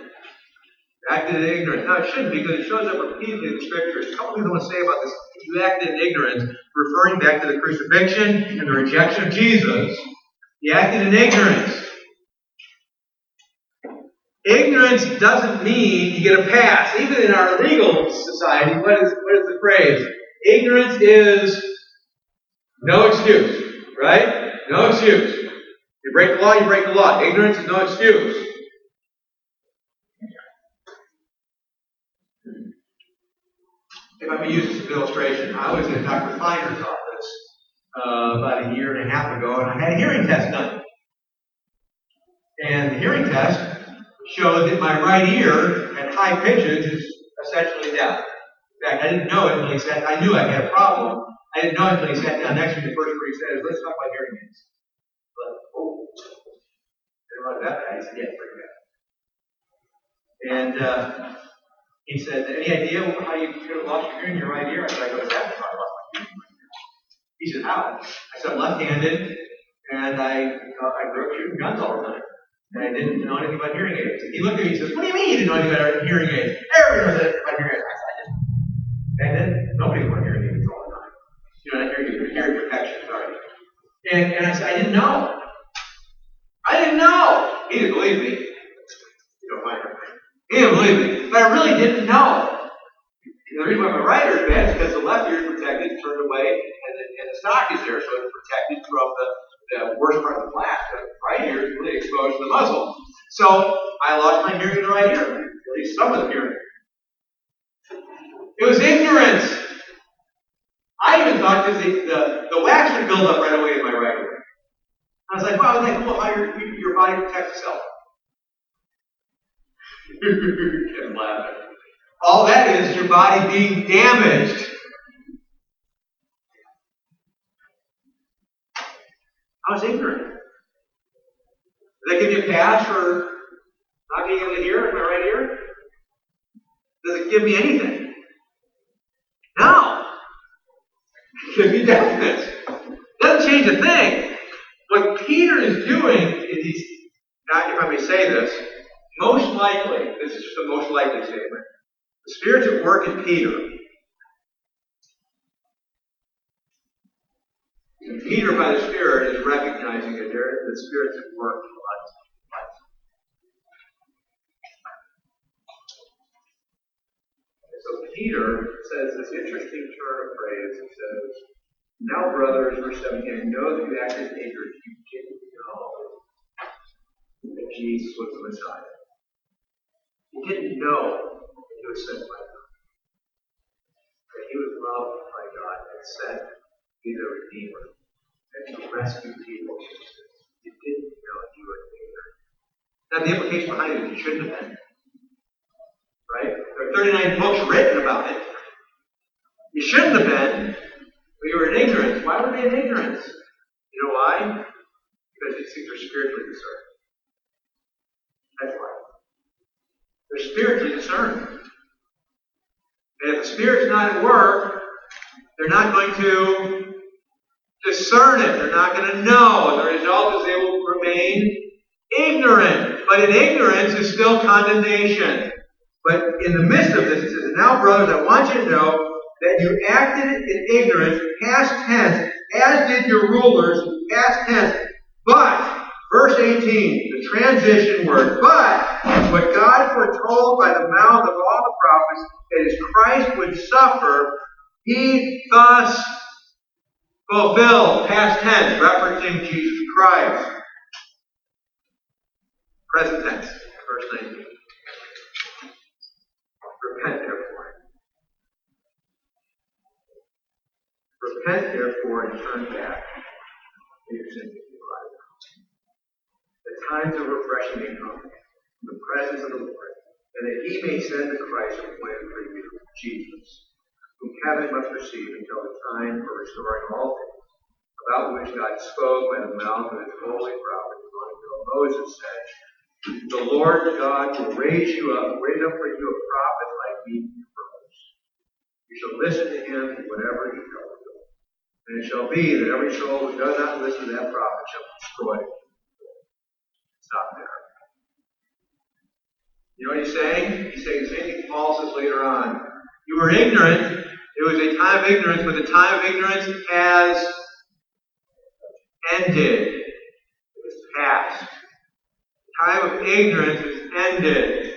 Acted in ignorance. Now, it shouldn't be because it shows up repeatedly in the scriptures. A couple things want to say about this. You acted in ignorance, referring back to the crucifixion and the rejection of Jesus. You acted in ignorance. Ignorance doesn't mean you get a pass. Even in our legal society, what is, what is the phrase? Ignorance is no excuse, right? No excuse. You break the law, you break the law. Ignorance is no excuse. If I may use this as an illustration, I was in Dr. Finer's office uh, about a year and a half ago, and I had a hearing test done. And the hearing test showed that my right ear at high pitches is essentially deaf. Fact, I didn't know it until he said, I knew I had a problem. I didn't know it until he sat down next to me. The first word he said is, let's talk about hearing aids. But, oh, didn't want that bad. He said, yeah, pretty bad. And uh, he said, any idea how you could have lost your hearing in your right ear? I said, I go, that's how I lost my hearing. He said, how? I said, left-handed, and I, uh, I grew up shooting guns all the time. And I didn't know anything about hearing aids. And he looked at me and he says, what do you mean you didn't know anything about hearing aids? Everyone knows about hearing aids. And then nobody wants hearing aids all the time. You know, hearing, hearing protection, sorry. And, and I said, I didn't know. I didn't know. He didn't believe me. You don't mind. He didn't believe me. But I really didn't know. And the reason why my right ear is bad is because the left ear is protected, turned away, and the, and the stock is there, so it's protected from the, the worst part of the blast. The right ear is really exposed to the muzzle. So I lost my hearing in the right ear, at least some of the hearing. It was ignorance. I even thought because the, the, the wax would build up right away in my right ear. I was like, wow, isn't that cool how your, your body protects itself? [LAUGHS] Ken's laughing. All that is your body being damaged. I was ignorant. That give you a pass for not being able to hear in my right ear? Does it give me anything? No. Gives me deafness. Doesn't change a thing. What Peter is doing is he's, not if I may say this, most likely, this is a most likely statement, the Spirit's at work in Peter. And Peter, by the Spirit, is recognizing that the Spirit's at work in life. So Peter says this interesting turn of phrase. He says, Now, brothers, verse 17, I know that you acted in ignorance. You didn't know that Jesus was the Messiah. You didn't know that he was sent by God. That he was loved by God and sent to be the Redeemer and to rescue people You didn't know he from sin. Now, the implication behind it is you shouldn't have been. Right? There are 39 books written about it. You shouldn't have been, but you were in ignorance. Why were they in ignorance? You know why? Because these things are spiritually discerned. That's why. They're spiritually discerned. And if the Spirit's not at work, they're not going to discern it. They're not going to know. And the result is they will remain ignorant. But in ignorance is still condemnation. But in the midst of this, it says, Now, brothers, I want you to know that you acted in ignorance, past tense, as did your rulers, past tense. But, verse 18, the transition word, but what God foretold by the mouth of all the prophets, that his Christ would suffer, he thus fulfilled, past tense, referencing Jesus Christ. Present tense, verse 19. Repent, therefore. Repent, therefore, and turn back to your sins The times of refreshing may come from the presence of the Lord, and that he may send the Christ appointed for you, Jesus, whom heaven must receive until the time for restoring all things, about which God spoke by the mouth of his holy prophet, until Moses said, The Lord God will raise you up, raise up for you a prophet like me from us. You shall listen to him in whatever he tells. And it shall be that every soul who does not listen to that prophet shall be destroyed. Stop there. You know what he's saying? He's saying the same thing Paul says later on. You were ignorant. It was a time of ignorance, but the time of ignorance has ended. It was past. The time of ignorance is ended.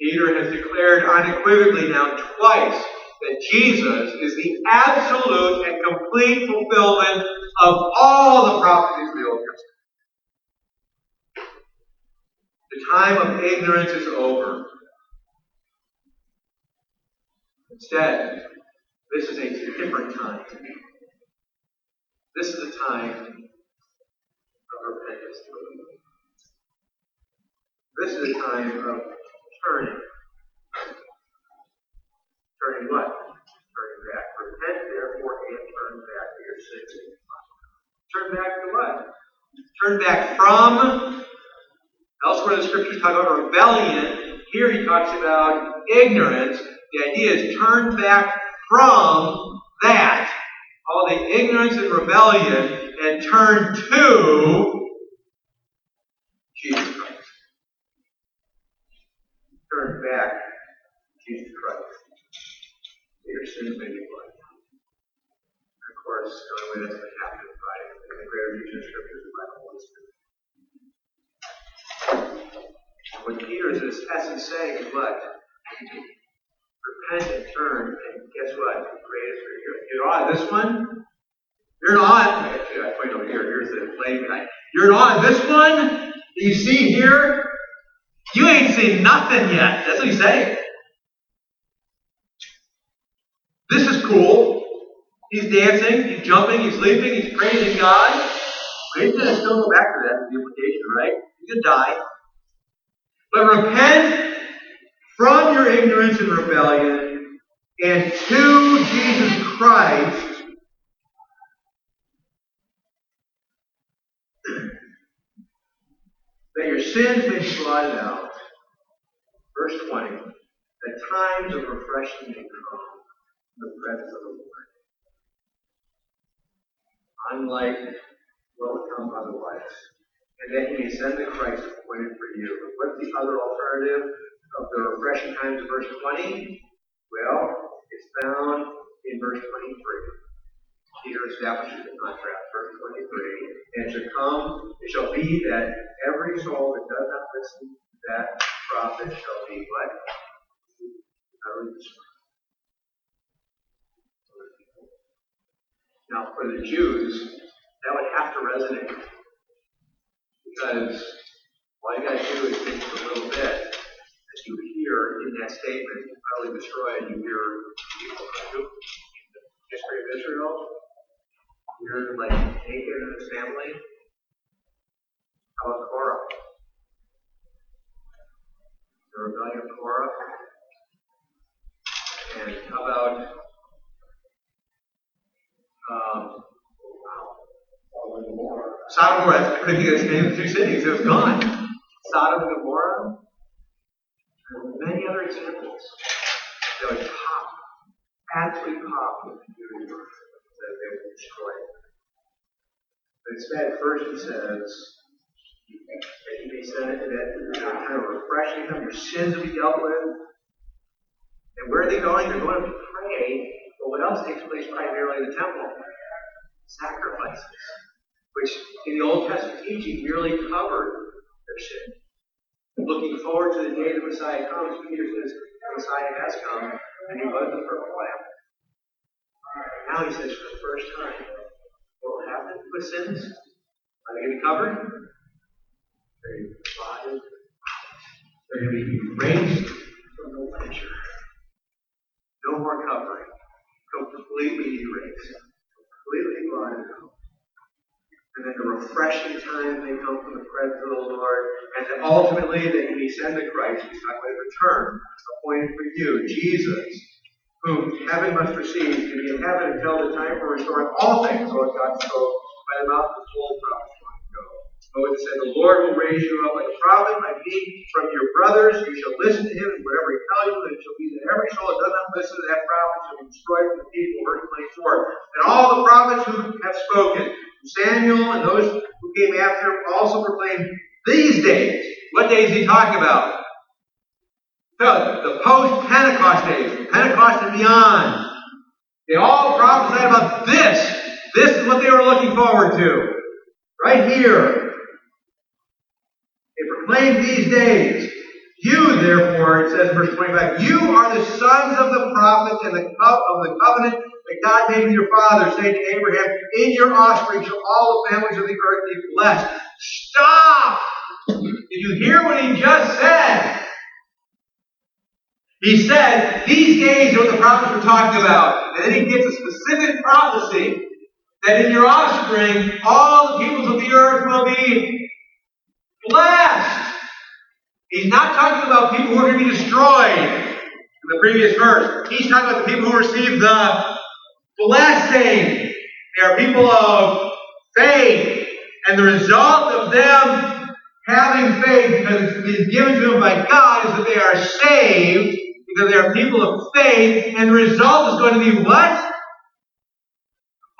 Peter has declared unequivocally now twice that Jesus is the absolute and complete fulfillment of all the prophecies of the Old Testament. The time of ignorance is over. Instead, this is a different time. This is a time of repentance. This is a time of turning. Turning what? Turning back. Repent, therefore, and turn back to your sins. Turn back to what? Turn back from. Elsewhere the scriptures talk about rebellion. Here he talks about ignorance. The idea is turn back from that. All the ignorance and rebellion and turn to Jesus Christ. Turn back to Jesus Christ sins may. Of course, the only way that's going to happen is by the greater of Scriptures and by the Holy Spirit. What Peter is in essence saying is what? Repent and turn, and guess what? Great is your You're not this one? You're not. Actually, I point over here. Here's the guy. You're on this one that you see here. You ain't seen nothing yet. That's what he's saying. This is cool. He's dancing, he's jumping, he's leaping, he's praising God. But he's going to still go back to that, the implication, right? He's going to die. But repent from your ignorance and rebellion and to Jesus Christ. [CLEARS THROAT] that your sins may be blotted out. Verse 20. That times of refreshing may come the presence of the Lord. Unlike what would come otherwise. And that he the Christ appointed for you. But what's the other alternative of the refreshing times of verse 20? Well, it's found in verse 23. Peter establishes the contrast, verse 23. And it shall come, it shall be that every soul that does not listen to that prophet shall be what? Utterly destroyed. Now, for the Jews, that would have to resonate. Because all you got to do is think for a little bit as you hear in that statement, utterly destroyed, you hear people from the history of Israel. You hear like Achan and his family. How about Korah? the rebellion of Korah? And how about um, Sodom and Gomorrah? I couldn't think of the name of two cities. It was gone. Sodom and Gomorrah. And many other examples that would pop, absolutely pop with the universe that they would destroy. But instead, first it says, that you may send it that kind of refreshing time, your sins will be dealt with. And where are they going? They're going to pray. But what else takes place primarily in the temple? Sacrifices, which in the Old Testament teaching merely covered their sin. Looking forward to the day the Messiah comes, Peter says, the Messiah has come, and he was the perfect lamb. Now he says, for the first time, what will happen with sins? Are they going to be covered? They're going to be They're going to be erased from the ledger. No more. Completely erased. Completely blotted out. And then the refreshing time may come from the presence of the Lord. And then ultimately that may send the Christ, he's talking about return, appointed for you, Jesus, whom heaven must receive to be in heaven until the time for restoring all things, Lord God spoke by the mouth of the holy prophet. Moses said, The Lord will raise you up like a prophet, like me, from your brothers. You shall listen to him, and whatever he tells you, it shall be that every soul that does not listen to that prophet shall be destroyed from the people. Verse 24. And all the prophets who have spoken, Samuel and those who came after him, also proclaimed these days. What days he talking about? So, the post Pentecost days, Pentecost and beyond. They all prophesied about this. This is what they were looking forward to. Right here. These days. You, therefore, it says verse 25, you are the sons of the prophets and the co- of the covenant that God made with your father, saying to Abraham, In your offspring shall all the families of the earth be blessed. Stop! Did you hear what he just said? He said, These days are what the prophets were talking about. And then he gives a specific prophecy that in your offspring all the peoples of the earth will be blessed. He's not talking about people who are going to be destroyed in the previous verse. He's talking about the people who receive the blessing. They are people of faith. And the result of them having faith, because it's been given to them by God, is that they are saved, because they are people of faith. And the result is going to be what?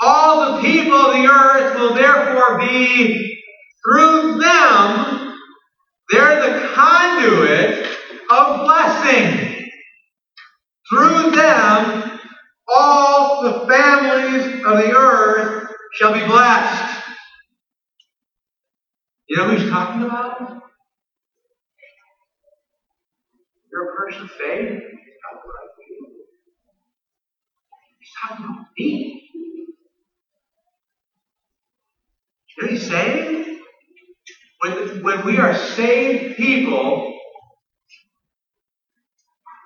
All the people of the earth will therefore be, through them, they're the conduit of blessing. Through them, all the families of the earth shall be blessed. You know who he's talking about? You're a person of faith. He's talking about me. You know what he's saying? When, when we are saved people,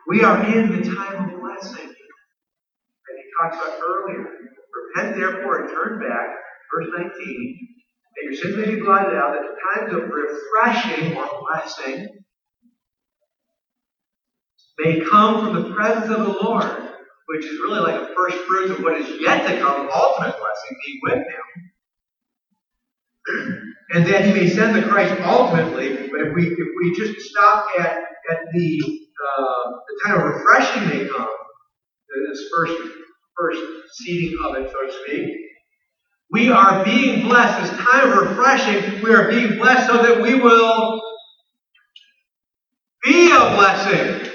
we are in the time of blessing that he talked about earlier. Repent therefore and turn back, verse 19, that your sins may be blotted out, that the times of refreshing or blessing may come from the presence of the Lord, which is really like a first fruit of what is yet to come, ultimate blessing, being with Him [CLEARS THROAT] and that he may send the Christ ultimately. But if we if we just stop at at the uh, the time of refreshing may come, this first first seeding of it, so to speak. We are being blessed. This time of refreshing, we are being blessed so that we will be a blessing.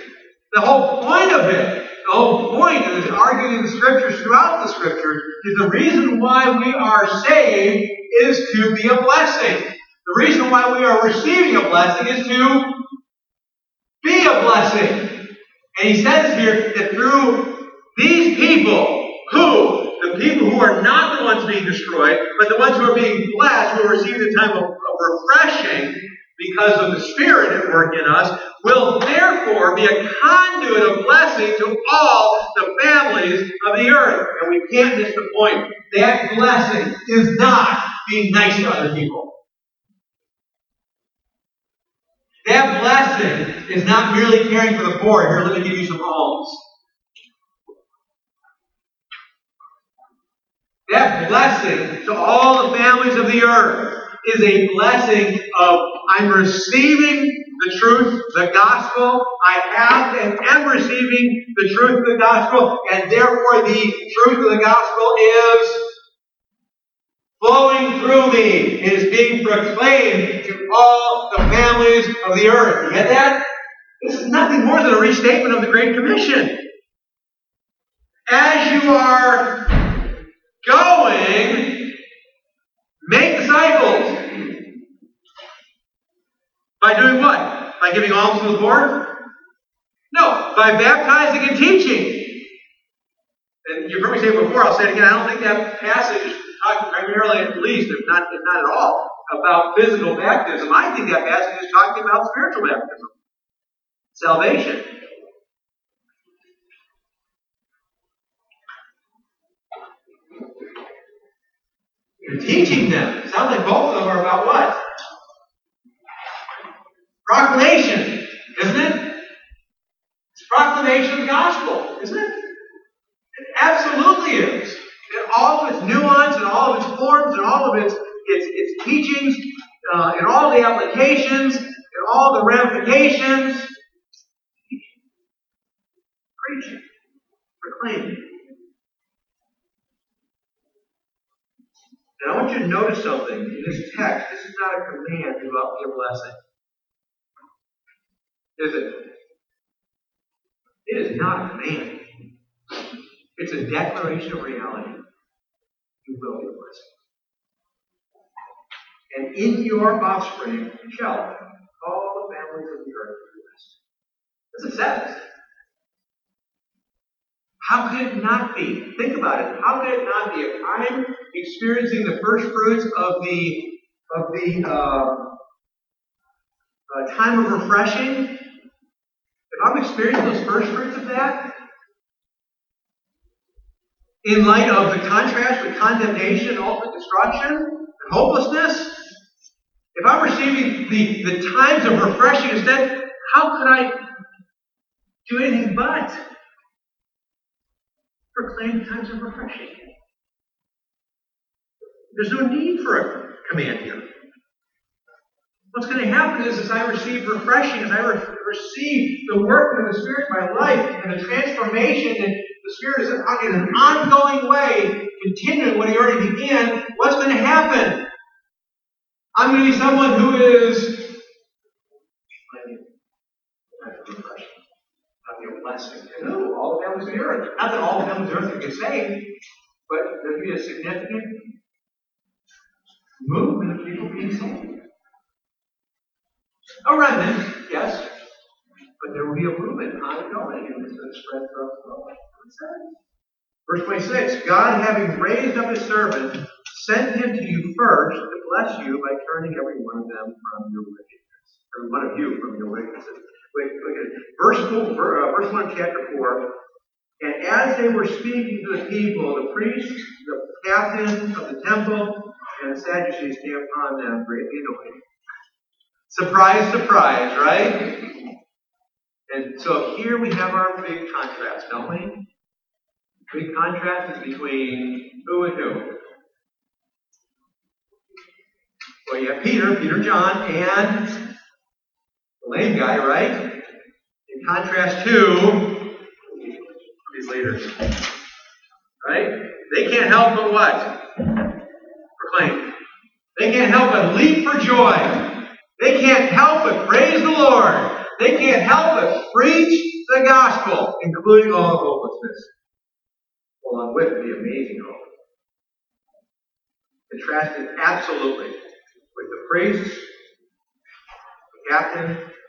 The whole point of it, the whole point, is argued in the scriptures throughout the scriptures, is the reason why we are saved is to be a blessing. The reason why we are receiving a blessing is to be a blessing. And he says here that through these people, who, the people who are not the ones being destroyed, but the ones who are being blessed, who receive the time of, of refreshing because of the Spirit at work in us, will therefore be a conduit of blessing to all the families of the earth. And we can't miss the point. That blessing is not being nice to other people. That blessing is not merely caring for the poor. Here, let me give you some alms. That blessing to all the families of the earth is a blessing of I'm receiving the truth, the gospel. I have and am receiving the truth the gospel, and therefore the truth of the gospel is flowing through me. It is being proclaimed to all the families of the earth. You get that? This is nothing more than a restatement of the Great Commission. As you are going, make disciples. By doing what? By giving alms to the poor? No, by baptizing and teaching. And you've heard me say it before, I'll say it again. I don't think that passage is talking primarily, at least, if not, if not at all, about physical baptism. I think that passage is talking about spiritual baptism. Salvation. You're teaching them. Sounds like both of them are about what? Proclamation, isn't it? It's proclamation of the gospel, isn't it? It absolutely is. In all of its nuance, and all of its forms, and all of its its, its teachings, uh, in all the applications, and all the ramifications. Preaching, proclaiming. And I want you to notice something in this text. This is not a command to go out and be a blessing. Is it? It is not a command. It's a declaration of reality. You will be a blessing. And in your offspring shall all the families of the earth be blessed. That's what it. How could it not be? Think about it. How could it not be? If I'm experiencing the first fruits of the of the uh, uh, time of refreshing, I'm experiencing those first fruits of that, in light of the contrast with condemnation, ultimate destruction, and hopelessness, if I'm receiving the, the times of refreshing instead, how could I do anything but proclaim the times of refreshing? There's no need for a command here. What's going to happen is, as I receive refreshing, as I re- receive the work of the Spirit in my life, and the transformation, and the Spirit is in an ongoing way, continuing what He already began, what's going to happen? I'm going to be someone who is blessing. No, oh, all the families of the earth. Not that all the families of the earth get saved, but there'll be a significant movement of people being saved. A remnant, yes, but there will be a movement ongoing, and it's going to spread throughout the world. Verse 26 God, having raised up his servant, sent him to you first to bless you by turning every one of them from your wickedness. Every one of you from your wickedness. Wait, look at it. Verse, four, uh, verse 1 chapter 4. And as they were speaking to the people, the priests, the captain of the temple, and the Sadducees came upon them greatly annoyed. Surprise, surprise, right? And so here we have our big contrast, don't we? Big contrast is between who and who? Well, you have Peter, Peter John, and the lame guy, right? In contrast to these leaders. Right? They can't help but what? Proclaim. They can't help but leap for joy. They can't help but praise the Lord. They can't help but preach the gospel, including all the hopelessness, along with the amazing hope. Contrasted absolutely with the priests, the captain, the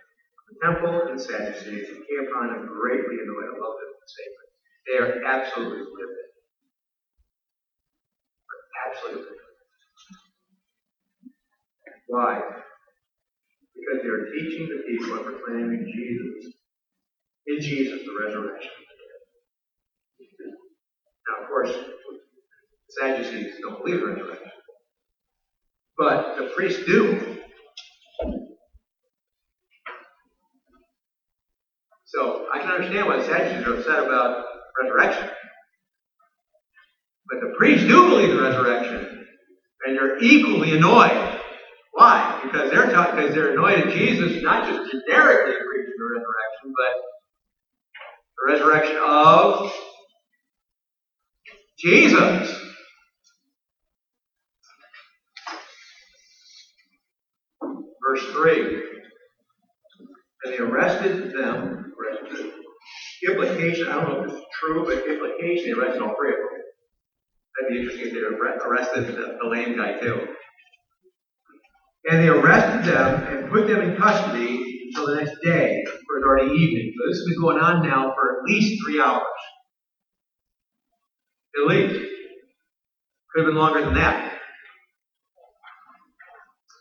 temple, and Sadducees who came upon them greatly annoyed. I love this statement. They are absolutely livid. Absolutely. Why? because they are teaching the people and proclaiming Jesus, in Jesus, the resurrection. Now, of course, the Sadducees don't believe resurrection, but the priests do. So I can understand why the Sadducees are upset about resurrection. But the priests do believe in resurrection, and they're equally annoyed why? Because they're taught, because they're annoyed at Jesus, not just generically preaching the resurrection, but the resurrection of Jesus. Verse 3. And they arrested them. Implication, I don't know if it's true, but implication, they arrested all three of them. That'd be interesting if they arrested the, the lame guy too. And they arrested them and put them in custody until the next day, for it's already evening. So this has been going on now for at least three hours. At least. Could have been longer than that.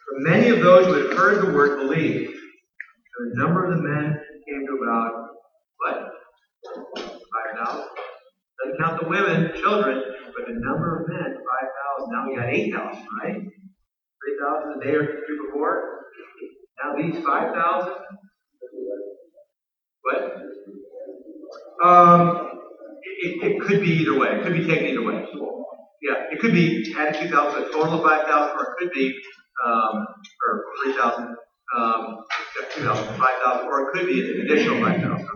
But many of those who had heard the word believed. And the number of the men came to about, what? 5,000. Doesn't count the women, children, but the number of men, 5,000. Now we got 8,000, right? 3,000 a day or two before. Now these 5,000. What? Um, it, it, could be either way. It could be taken either way. Yeah, it could be added 2,000, a total of 5,000, or it could be, um, or 3,000, um, 2,000, 5,000, or it could be an additional 5,000.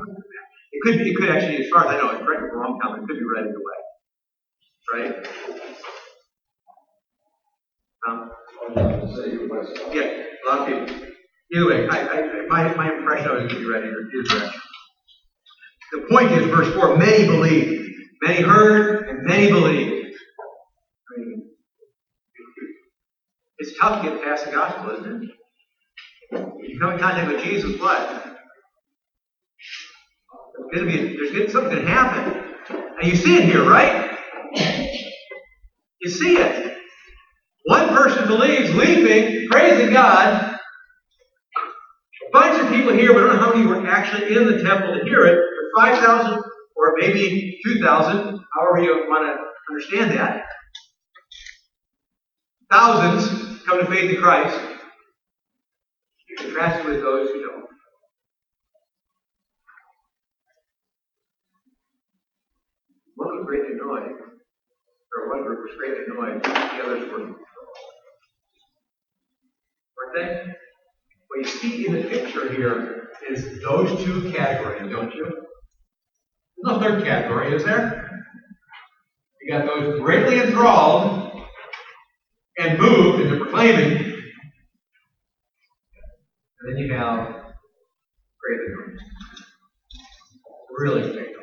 It could it could actually, as far as I know, it's correct I'm wrong, Tom, it could be read either way. Right? Um, yeah, a lot of people. Either way, I, I, my, my impression of it could be read either, either direction. The point is, verse 4, many believed. Many heard, and many believed. I mean, it's tough to get past the gospel, isn't it? You come in contact with Jesus, what? There's gonna be, there's gonna, something gonna happen. And you see it here, right? You see it. One person believes, leaping, praising God. A bunch of people here, but I don't know how many were actually in the temple to hear it. But 5,000 or maybe 2,000, however you want to understand that. Thousands come to faith in Christ. Contrast it with those who don't. One was greatly annoyed, or one group was greatly annoyed, the others were. They? What you see in the picture here is those two categories, don't you? There's no third category, is there? You got those greatly enthralled and moved into proclaiming, and then you have greatly moved. Really great.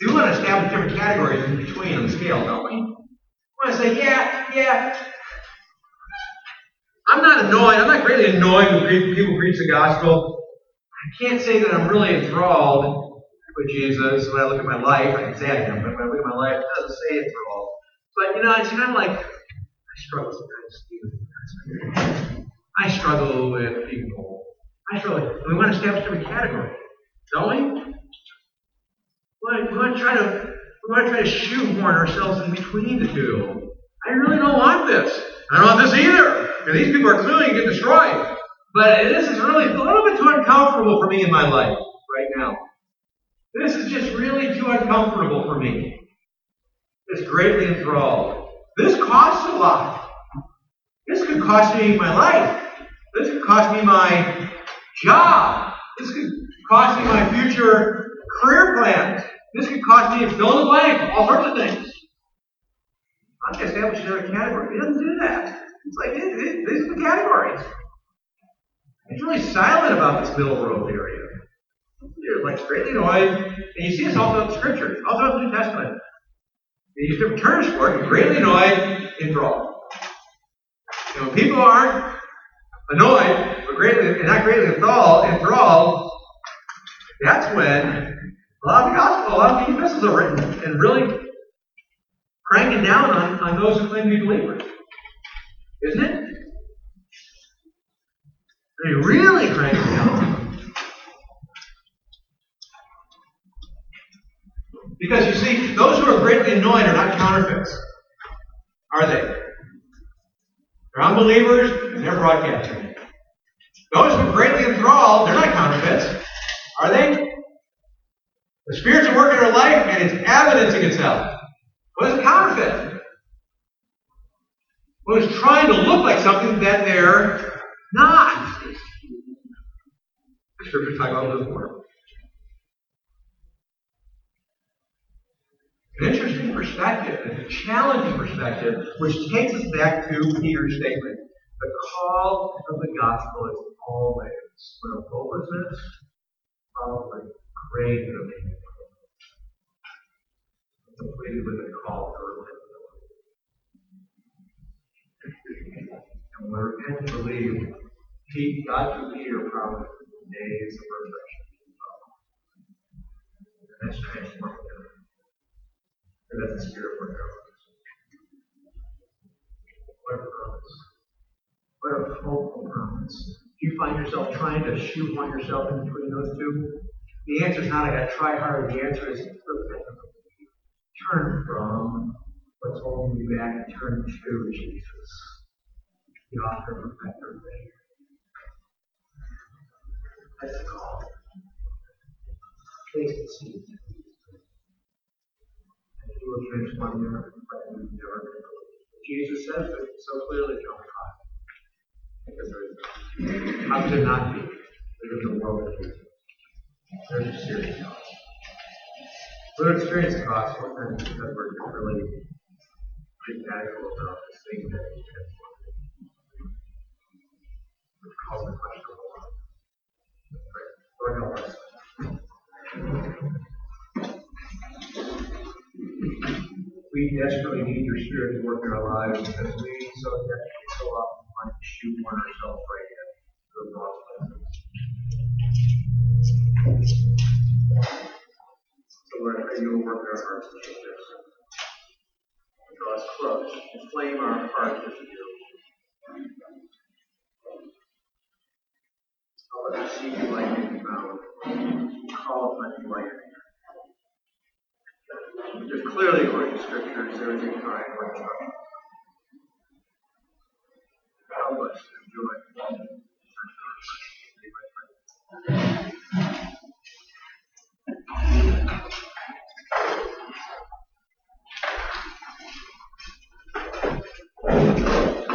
See, we want to establish different categories in between on the scale, don't we? We want to say, yeah, yeah. I'm not annoyed. I'm not greatly annoyed when people preach the gospel. I can't say that I'm really enthralled with Jesus when I look at my life. I can say I am, but when I look at my life, it doesn't say enthralled. But you know, it's kind of like I struggle sometimes. I struggle with people. I struggle. We want to establish different category, don't we? We want to try to we want to try to shoehorn ourselves in between the two. I really don't want this. I don't want this either. Because these people are clearly getting destroyed. But this is really a little bit too uncomfortable for me in my life right now. This is just really too uncomfortable for me. It's greatly enthralled. This costs a lot. This could cost me my life. This could cost me my job. This could cost me my future career plans. This could cost me a fill in the blank, all sorts of things. I'm going to another category. He doesn't do that. It's like, these are the categories. It's really silent about this middle road area. You're like greatly annoyed. And you see this all throughout the scriptures, all throughout the New Testament. They use different terms for it. Greatly annoyed, enthralled. And when people aren't annoyed, but greatly and not greatly enthralled, enthralled, that's when a lot of the gospel, a lot of the epistles are written and really cranking down on, on those who claim to be believers. Isn't it? They really down. Because you see, those who are greatly annoyed are not counterfeits. Are they? They're unbelievers and they're broadcasting. Those who are greatly enthralled, they're not counterfeits. Are they? The Spirit's at work in our life and it's evidencing itself. What is a counterfeit? It's trying to look like something that they're not. The scriptures talk about this more. An interesting perspective, a challenging perspective, which takes us back to Peter's statement. The call of the gospel is always when hopelessness by great relief. Completed with a call for And repent and believe, Pete, God through Peter promised days of resurrection. And that's transformative. And that's the spirit of our What a promise. What a hopeful promise. Do you find yourself trying to shoehorn yourself in between those two? The answer is not I gotta try harder. The answer is turn from what's holding you back and turn to Jesus, the author of perfecter of faith. That's the call. And see. And he will like you've never been. Jesus says it so clearly, John 5. Because there is how could not be? There's the world of Jesus. There's a serious cost. We don't experience the cost because we're really pretty casual about this thing that. Which calls the question of love. Lord help us. We desperately need your spirit to work in our lives because we so desperately so often want to shoehorn ourselves right in to the wrong places. So Lord, I you work in our hearts and change us. Draw us close. Inflame our hearts with you. So when I see you in the call upon my like There's clearly, according to scriptures, there is a time when church. Help us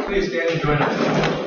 Please stand and join us.